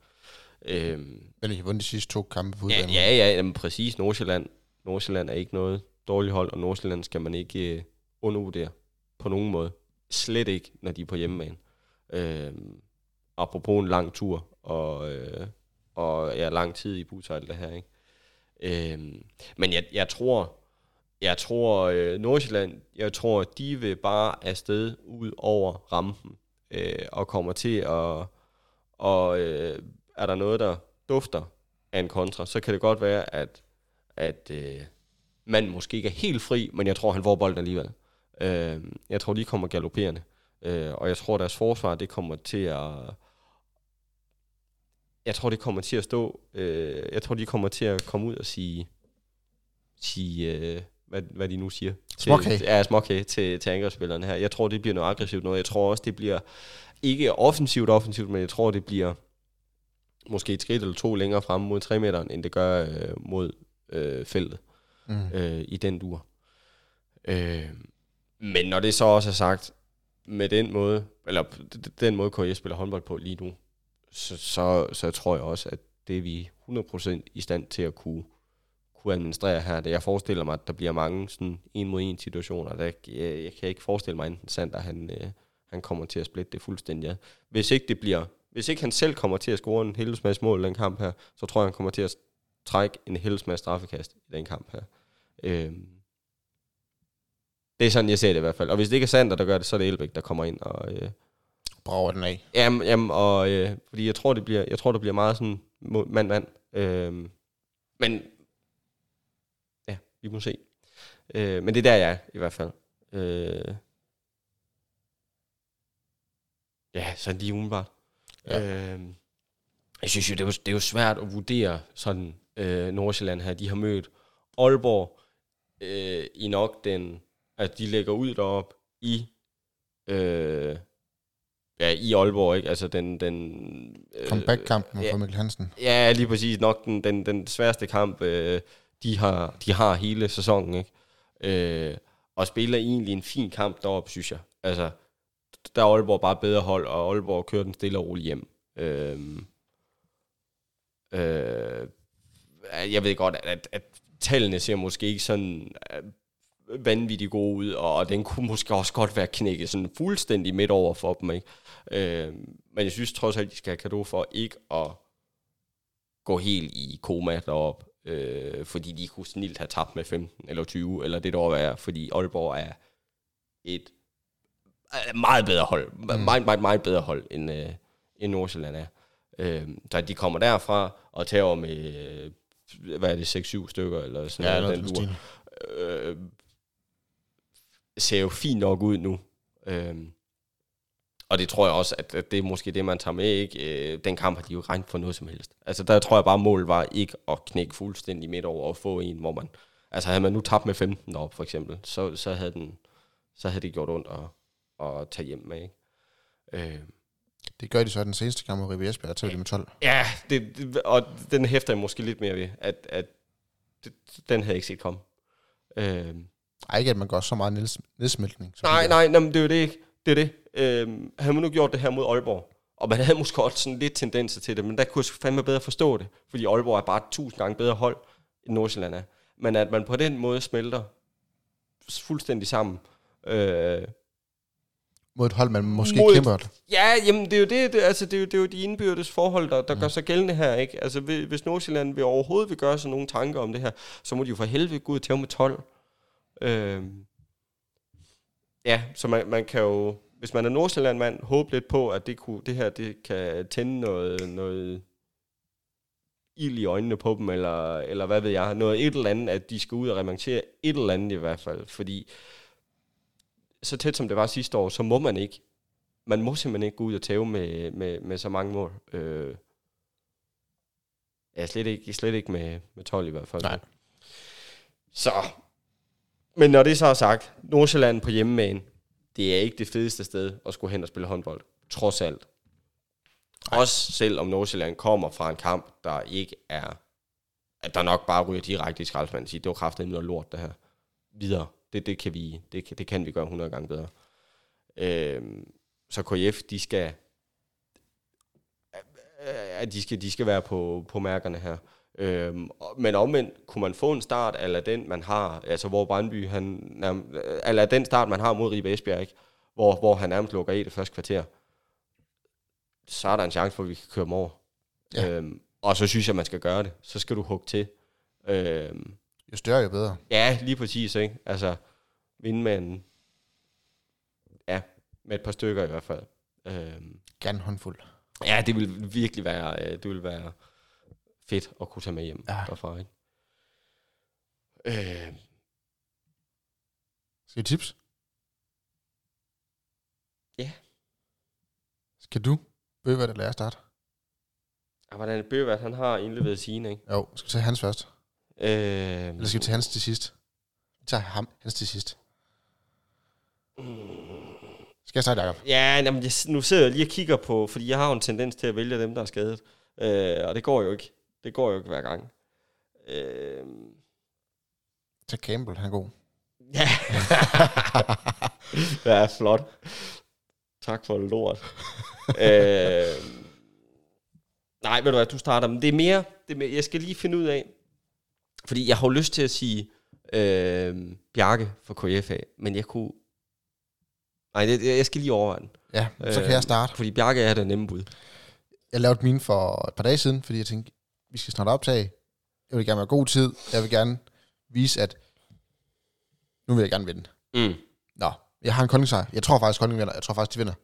B: Øh,
A: Men I har vundet de sidste to kampe på
B: ja,
A: udbanen.
B: ja, ja, jamen præcis. Nordsjælland. Nordsjælland er ikke noget dårligt hold, og Nordsjælland skal man ikke øh, undervurdere på nogen måde. Slet ikke, når de er på hjemmebane. Øh, apropos en lang tur, og, øh, og ja, lang tid i Butal, det her, ikke? Øh, men jeg, jeg tror, jeg tror, øh, Nordsjælland, jeg tror, de vil bare afsted ud over rampen, øh, og kommer til at, og øh, er der noget, der dufter af en kontra, så kan det godt være, at, at øh, manden måske ikke er helt fri, men jeg tror, han får bolden alligevel. Øh, jeg tror, de kommer galopperende. Øh, og jeg tror, deres forsvar, det kommer til at... Jeg tror, det kommer til at stå... Øh, jeg tror, de kommer til at komme ud og sige... sige øh, hvad, hvad de nu siger. Til,
A: Småkage.
B: Ja, småkage til, til angrebsspillerne her. Jeg tror, det bliver noget aggressivt noget. Jeg tror også, det bliver ikke offensivt offensivt, men jeg tror, det bliver måske et skridt eller to længere frem mod 3 meteren, end det gør øh, mod øh, feltet
A: Mm.
B: øh, i den dur. Øh, men når det så også er sagt, med den måde, eller den måde, KS spiller håndbold på lige nu, så, så, så tror jeg også, at det er vi 100% i stand til at kunne, kunne administrere her. Det jeg forestiller mig, at der bliver mange sådan en mod en situationer. Der, jeg, jeg kan ikke forestille mig, at Sander han, øh, han kommer til at splitte det fuldstændig ad. Hvis ikke det bliver, hvis ikke han selv kommer til at score en helvedes mål i den kamp her, så tror jeg, han kommer til at trække en helvedes straffekast i den kamp her. Øhm, det er sådan, jeg ser det i hvert fald. Og hvis det ikke er Sander, der gør det, så er det Elbæk, der kommer ind og... Øh,
A: Brager den af.
B: jamen, jamen, og, øh, fordi jeg tror, det bliver, jeg tror, det bliver meget sådan mand-mand. Øhm, men ja, vi må se. Øh, men det er der, jeg er, i hvert fald. Øh, ja, sådan lige umiddelbart.
A: Ja.
B: Øh, jeg synes jo, det er jo, det er jo svært at vurdere sådan øh, Nordsjælland her. De har mødt Aalborg øh, i nok den, at de lægger ud derop i øh, ja, i Aalborg, ikke? Altså den... den øh,
A: Comeback-kampen
B: ja.
A: for Mikkel Hansen.
B: Ja, lige præcis. Nok den, den, den sværeste kamp, øh, de, har, de har hele sæsonen, ikke? Øh, og spiller egentlig en fin kamp deroppe, synes jeg. Altså, der er Aalborg bare bedre hold, og Aalborg kører den stille og roligt hjem. Øh, øh, jeg ved godt, at, at, at tallene ser måske ikke sådan øh, vanvittigt gode ud, og, og den kunne måske også godt være knækket sådan fuldstændig midt over for dem, ikke? Øh, men jeg synes trods alt, de skal have kado for ikke at gå helt i koma derop, øh, fordi de kunne snilt have tabt med 15 eller 20, eller det der var, fordi Aalborg er et meget bedre hold, mm. meget, meget, meget bedre hold, end, øh, end Nordsjælland er. Øh, så de kommer derfra og tager med, øh, hvad er det, 6-7 stykker, eller sådan
A: Ja,
B: noget, den dur øh, ser jo fint nok ud nu. Øh, og det tror jeg også, at, det er måske det, man tager med. Ikke? Øh, den kamp har de jo regnet for noget som helst. Altså der tror jeg bare, målet var ikke at knække fuldstændig midt over og få en, hvor man... Altså havde man nu tabt med 15 op for eksempel, så, så, havde, den, så havde det gjort ondt at, at tage hjem med. Ikke? Øh,
A: Det gør de så i den seneste kamp mod Ribe Esbjerg, der tager de med 12.
B: ja, det, det, og den hæfter jeg måske lidt mere ved, at, at det, den havde jeg ikke set komme. Øh,
A: Ej, ikke at man gør så meget neds- nedsmeltning.
B: Nej, nej, nej, men det er jo det ikke. Det er det. Øhm, havde man nu gjort det her mod Aalborg, og man havde måske også sådan lidt tendenser til det, men der kunne jeg fandme bedre forstå det, fordi Aalborg er bare tusind gange bedre hold, end Nordsjælland er. Men at man på den måde smelter fuldstændig sammen. Øh,
A: Mod et hold, man måske
B: Mod
A: kæmper. et-
B: ja, jamen det er jo det, det, altså, det, er jo, det er jo de indbyrdes forhold, der, der mm. gør sig gældende her. Ikke? Altså hvis hvis Nordsjælland vil overhovedet vil gøre sig nogle tanker om det her, så må de jo for helvede gå ud til med 12. Øh, ja, så man, man kan jo hvis man er Nordsjælland-mand, håbe lidt på, at det, kunne, det her det kan tænde noget, noget ild i øjnene på dem, eller, eller hvad ved jeg, noget et eller andet, at de skal ud og remontere et eller andet i hvert fald, fordi så tæt som det var sidste år, så må man ikke, man må simpelthen ikke gå ud og tæve med, med, med så mange mål. Øh, ja, slet ikke, slet ikke med, med 12 i hvert fald.
A: Nej.
B: Så, men når det så er sagt, Nordsjælland på hjemmebane, det er ikke det fedeste sted at skulle hen og spille håndbold, trods alt. Nej. Også selvom Nordsjælland kommer fra en kamp, der ikke er, at der nok bare ryger direkte i skraldespanden, sige, det var kraftigt noget lort, det her. Videre. Det, det, kan vi, det, kan- det kan vi gøre 100 gange bedre. Øhm, så KF, de skal, at de skal, de skal være på, på mærkerne her. Øhm, men omvendt, kunne man få en start, eller den man har, altså hvor Brøndby, han, eller den start, man har mod Ribe Esbjerg, ikke? Hvor, hvor han nærmest lukker i det første kvarter, så er der en chance for, at vi kan køre dem over.
A: Ja.
B: Øhm, og så synes jeg, man skal gøre det. Så skal du hugge til. Øhm,
A: Jo større, jo bedre.
B: ja, lige præcis, ikke? Altså, vinde med en, ja, med et par stykker i hvert fald. Øhm,
A: Gerne håndfuld.
B: Ja, det vil virkelig være, øh, det vil være fedt at kunne tage med hjem
A: Ja.
B: ja. derfra, ikke? Øh,
A: Skal tips?
B: Ja.
A: Skal du? Bøge, eller jeg starte?
B: og hvordan er Bøvert, han har indleveret sine, ikke?
A: Jo, skal vi tage hans først?
B: Øh,
A: Eller skal vi tage hans til sidst? Vi tager ham, hans til sidst. Skal jeg starte, Jacob?
B: Ja, jamen, jeg, nu sidder jeg lige og kigger på, fordi jeg har jo en tendens til at vælge dem, der er skadet. Øh, og det går jo ikke. Det går jo ikke hver gang. Øh,
A: Tag Campbell, han er god.
B: ja. ja, flot. Tak for lort. øh, nej, ved du hvad, du starter. Men det er mere, det er mere, jeg skal lige finde ud af, fordi jeg har jo lyst til at sige øh, Bjarke for KFA, men jeg kunne... Nej, det, jeg skal lige overveje den.
A: Ja, så kan
B: Øh,
A: jeg starte.
B: Fordi Bjarke er det nemme bud.
A: Jeg lavede min for et par dage siden, fordi jeg tænkte, vi skal snart optage. Jeg vil gerne være god tid. Jeg vil gerne vise, at nu vil jeg gerne vinde.
B: Mm.
A: Nå, jeg har en Kolding-sejr. Jeg tror faktisk, Kolding vinder. Jeg tror faktisk, de vinder.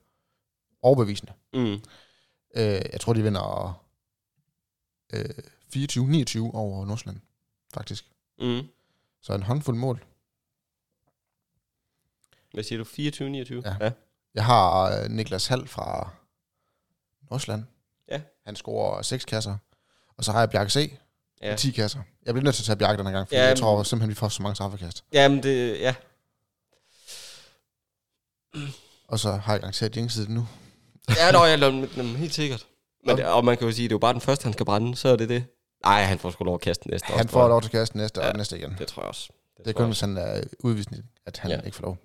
A: Overbevisende.
B: Mm.
A: Øh, jeg tror, de vinder øh, 24-29 over Nordsjælland, faktisk.
B: Mm.
A: Så en håndfuld mål.
B: Hvad siger du? 24-29?
A: Ja.
B: ja.
A: Jeg har øh, Niklas Hall fra Nordsjælland.
B: Ja.
A: Han scorer 6 kasser. Og så har jeg Bjarke C.
B: Ja.
A: med 10 kasser. Jeg bliver nødt til at tage Bjarke den her gang, fordi
B: Ja,
A: jeg tror simpelthen, vi får så mange straffekast.
B: Jamen, det... Ja.
A: Og så har jeg garanteret jinxet nu.
B: Ja, nå, jeg lader helt sikkert. Men, det, og man kan jo sige, det er jo bare den første, han skal brænde, så er det det. Nej, han får sgu lov at kaste den næste.
A: Han
B: også,
A: får lov til at kaste næste
B: Ja.
A: og næste igen.
B: Det tror jeg også. Det,
A: Det er kun, hvis han er udvisning, at han
B: Ja.
A: ikke får lov.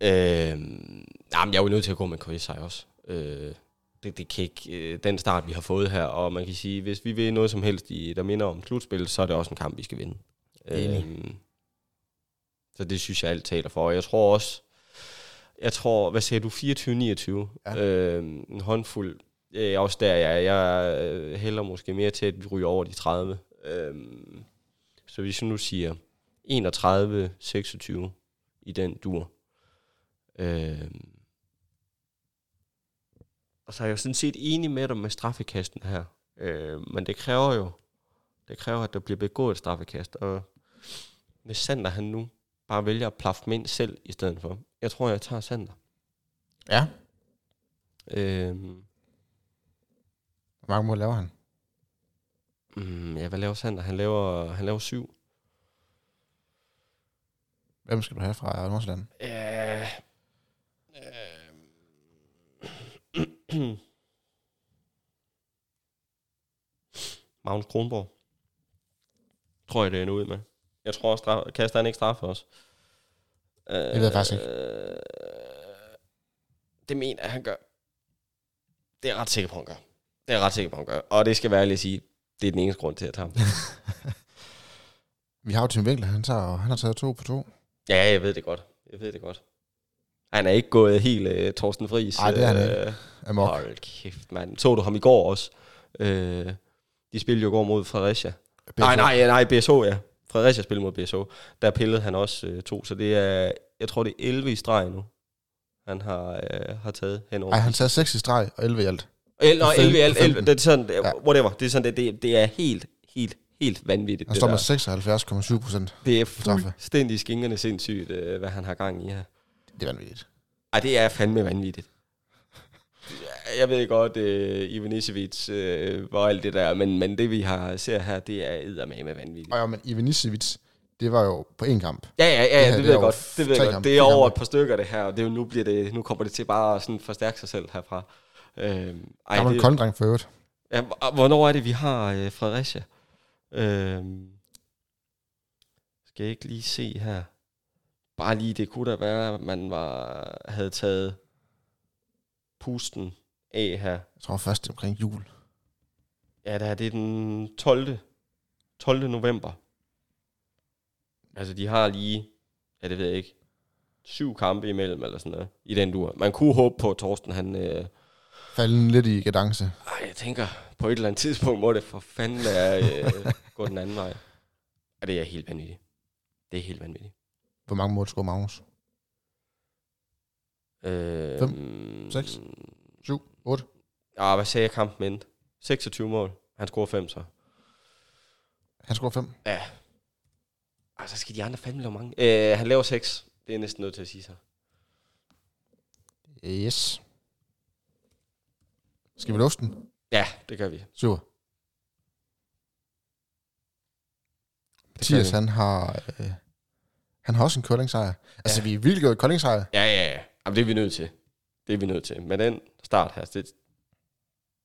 B: Øh, nej, men jeg er jo nødt til at gå med KSI også. Øh, det, det kan ikke, øh, den start, vi har fået her, og man kan sige, hvis vi vil noget som helst, i, der minder om slutspil, så er det også en kamp, vi skal vinde.
A: Enig.
B: Øh, så det synes jeg alt taler for. Og jeg tror også, jeg tror, hvad sagde du, 24-29?
A: Ja.
B: Øh, en håndfuld. Er også der, jeg, jeg øh, hælder måske mere til, at vi ryger over de 30. Øh, så hvis jeg nu siger 31-26 i den dur, Øh, og så er jeg jo sådan set enig med dig med straffekasten her. Øh, men det kræver jo, det kræver, at der bliver begået et straffekast. Og hvis Sander han nu bare vælger at plaffe dem ind selv i stedet for. Jeg tror, jeg tager Sander.
A: Ja.
B: Øh,
A: Hvor mange mål laver han?
B: mm, ja, hvad laver Sander? Han laver, han laver syv.
A: Hvem skal du have fra Nordsjælland?
B: Øh, øh, Magnus Kronborg. Tror jeg, det ender ud med. Jeg tror også, straf, kaster han ikke straffe også. Øh,
A: Det ved jeg faktisk ikke.
B: Øh, det mener jeg, han gør. Det er jeg ret sikker på, han gør. Det er jeg ret sikker på, han gør. Og det skal være ærligt at sige, det er den eneste grund til at tage ham.
A: Vi har jo Tim Winkler, han, tager, han har taget to på to.
B: Ja, jeg ved det godt. Jeg ved det godt. Han er ikke gået helt uh, Torsten Friis.
A: Ej, det er han ikke.
B: øh,
A: Amok.
B: Hold kæft, mand. Så du ham i går også? Øh, de spillede jo går mod Fredericia. Nej, nej, nej, BSH, ja. Fredericia spillede mod BSH. Der pillede han også øh, to, så det er, jeg tror det er 11 i streg nu. han har, øh, har taget henover.
A: Nej, han tager 6 i streg og 11 i alt.
B: El,
A: fem-
B: 11 i alt,
A: på
B: 11,
A: 15.
B: det er sådan,
A: Ja.
B: whatever, det er sådan, det, det, det er helt, helt, helt vanvittigt.
A: Han står med 76,7 procent.
B: Det er fuldstændig skingerne sindssygt, øh, hvad han har gang i her.
A: Det er vanvittigt.
B: Ej, det er fandme vanvittigt. Jeg ved godt, uh, Ivanisevic uh, var alt det der, men, men det vi har ser her, det er eddermame vanvittigt.
A: Og ja, men Ivanisevic, det var jo på én kamp.
B: Ja, ja, ja,
A: Det
B: det,
A: her,
B: det
A: det
B: ved
A: er
B: jeg godt. Det ved jeg godt. Det er over et par stykker det her, og det er jo, nu, bliver det, nu kommer det til bare at sådan forstærke sig selv herfra. Øhm, ej,
A: Gammel
B: det,
A: kolddreng for øvrigt.
B: ja, og hvornår er det, vi har øh, Fredericia? Øhm, skal jeg ikke lige se her? Bare lige, det kunne da være, at man var, havde taget pusten af her.
A: Jeg tror først omkring jul.
B: Ja, det er, det er den 12. 12. november. Altså, de har lige, ja, det ved jeg ikke, syv kampe imellem, eller sådan noget, i den dur. Man kunne håbe på, at Torsten, han... Øh,
A: Falden lidt i kadence.
B: ej, jeg tænker, på et eller andet tidspunkt må det for fanden være øh, gå den anden vej. Ja, det er helt vanvittigt. Det er helt vanvittigt.
A: Hvor mange mål scorer Magnus?
B: Øh,
A: Fem? Seks? 7? 8?
B: Ja, hvad sagde jeg kampen endte? 26 mål. Han scorer 5 så.
A: Han scorer 5.
B: Ja. Og så skal de andre fandme lave mange. Øh, han laver 6. Det er næsten nødt til at sige så.
A: Yes. Skal vi lufte den?
B: Ja, det gør vi.
A: Super. Mathias, han har, øh, han har også en curling-sejr. Altså,
B: Ja.
A: vi er gået i curling-sejr.
B: Ja, ja, ja. Jamen, det er vi nødt til. Det er vi nødt til. Med den start her, det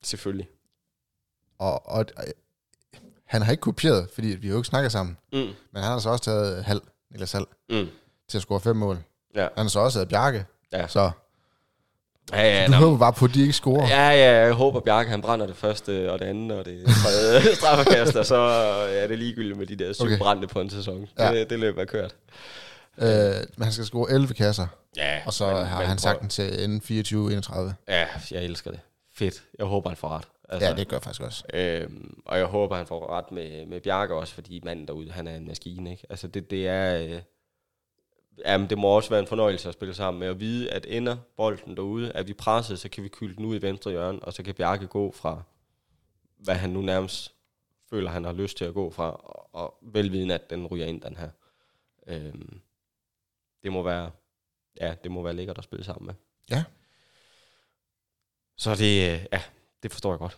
B: selvfølgelig.
A: Og, og øh, han har ikke kopieret, fordi vi jo ikke snakket sammen.
B: Mm.
A: Men han har så også taget halv, Niklas Hal,
B: Mm.
A: til at score fem mål.
B: Ja.
A: Han har så også taget Bjarke.
B: Ja.
A: Så
B: Ja, ja,
A: du håber bare på, at de ikke scorer.
B: ja, ja, jeg håber, Bjarke han brænder det første og det andet og det tredje straffekast, og så er det ligegyldigt med de der syv
A: Okay.
B: brændte på en sæson.
A: Ja.
B: Det, det løb er kørt.
A: Øh, men han skal score 11 kasser,
B: Ja,
A: og så
B: men-
A: har
B: men
A: han sagt den til ende 24-31.
B: Ja, jeg elsker det. Fedt. Jeg håber, han får ret. Altså,
A: Ja, det gør jeg faktisk også.
B: Øhm, og jeg håber, han får ret med, med Bjarke også, fordi manden derude, han er en maskine, ikke? Altså, det, det er... Øh, jamen, det må også være en fornøjelse at spille sammen med at vide, at ender bolden derude, at vi presset, så kan vi kylde den ud i venstre hjørne, og så kan Bjarke gå fra, hvad han nu nærmest føler, han har lyst til at gå fra, og, og velvidende, at den ryger ind, den her. Øhm, det må være, ja, det må være lækkert at spille sammen med.
A: Ja.
B: Så det, øh, ja, det forstår jeg godt.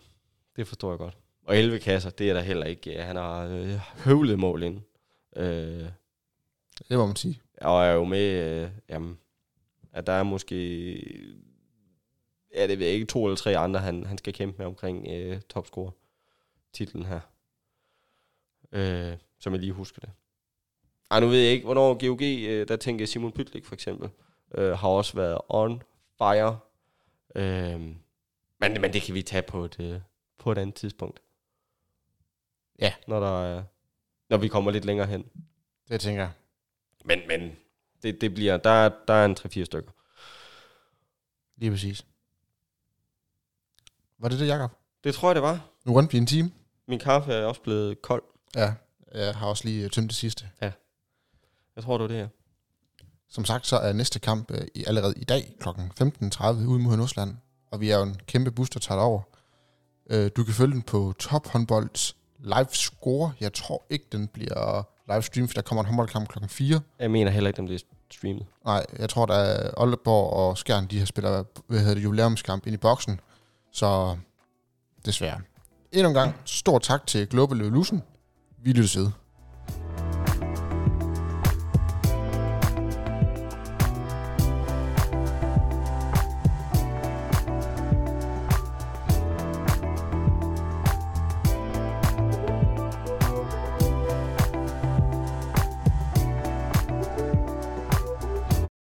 B: Det forstår jeg godt. Og 11 kasser, det er der heller ikke. Ja, han har øh, høvlet mål ind. Øh,
A: Det må man sige.
B: Og er jo med, øh, jamen, at der er måske, ja, det ved jeg ikke, to eller tre andre, han, han skal kæmpe med omkring øh, topscore titlen her. Øh, som jeg lige husker det. Ej, nu ved jeg ikke, hvornår GOG, øh, der tænker Simon Pytlik for eksempel, øh, har også været on fire. Øh, men, men det kan vi tage på et, øh, på et andet tidspunkt.
A: Ja.
B: Når, der er, når vi kommer lidt længere hen.
A: Det tænker jeg.
B: Men, men det, det bliver, der, er- der er en 3-4 stykker.
A: Lige præcis. Var det det, Jacob?
B: Det tror jeg, det var.
A: Nu rundt vi en time.
B: Min kaffe er også blevet kold.
A: Ja, jeg har også lige tømt det sidste.
B: Jeg tror, det var det her.
A: Som sagt, så er næste kamp øh, allerede i dag kl. 15.30 ude mod Nordsjælland. Og vi er jo en kæmpe bus, der tager over. Øh, du kan følge den på Top Håndbolds live score. Jeg tror ikke, den bliver livestream, for der kommer en håndboldkamp kl. 4.
B: Jeg mener heller ikke, den bliver streamet.
A: Nej, jeg tror, der er Aalborg og Skjern, de har spiller hvad hedder det, jubilæumskamp ind i boksen. Så desværre. Endnu en gang, stor tak til Global Evolution. Vi lyttes ved.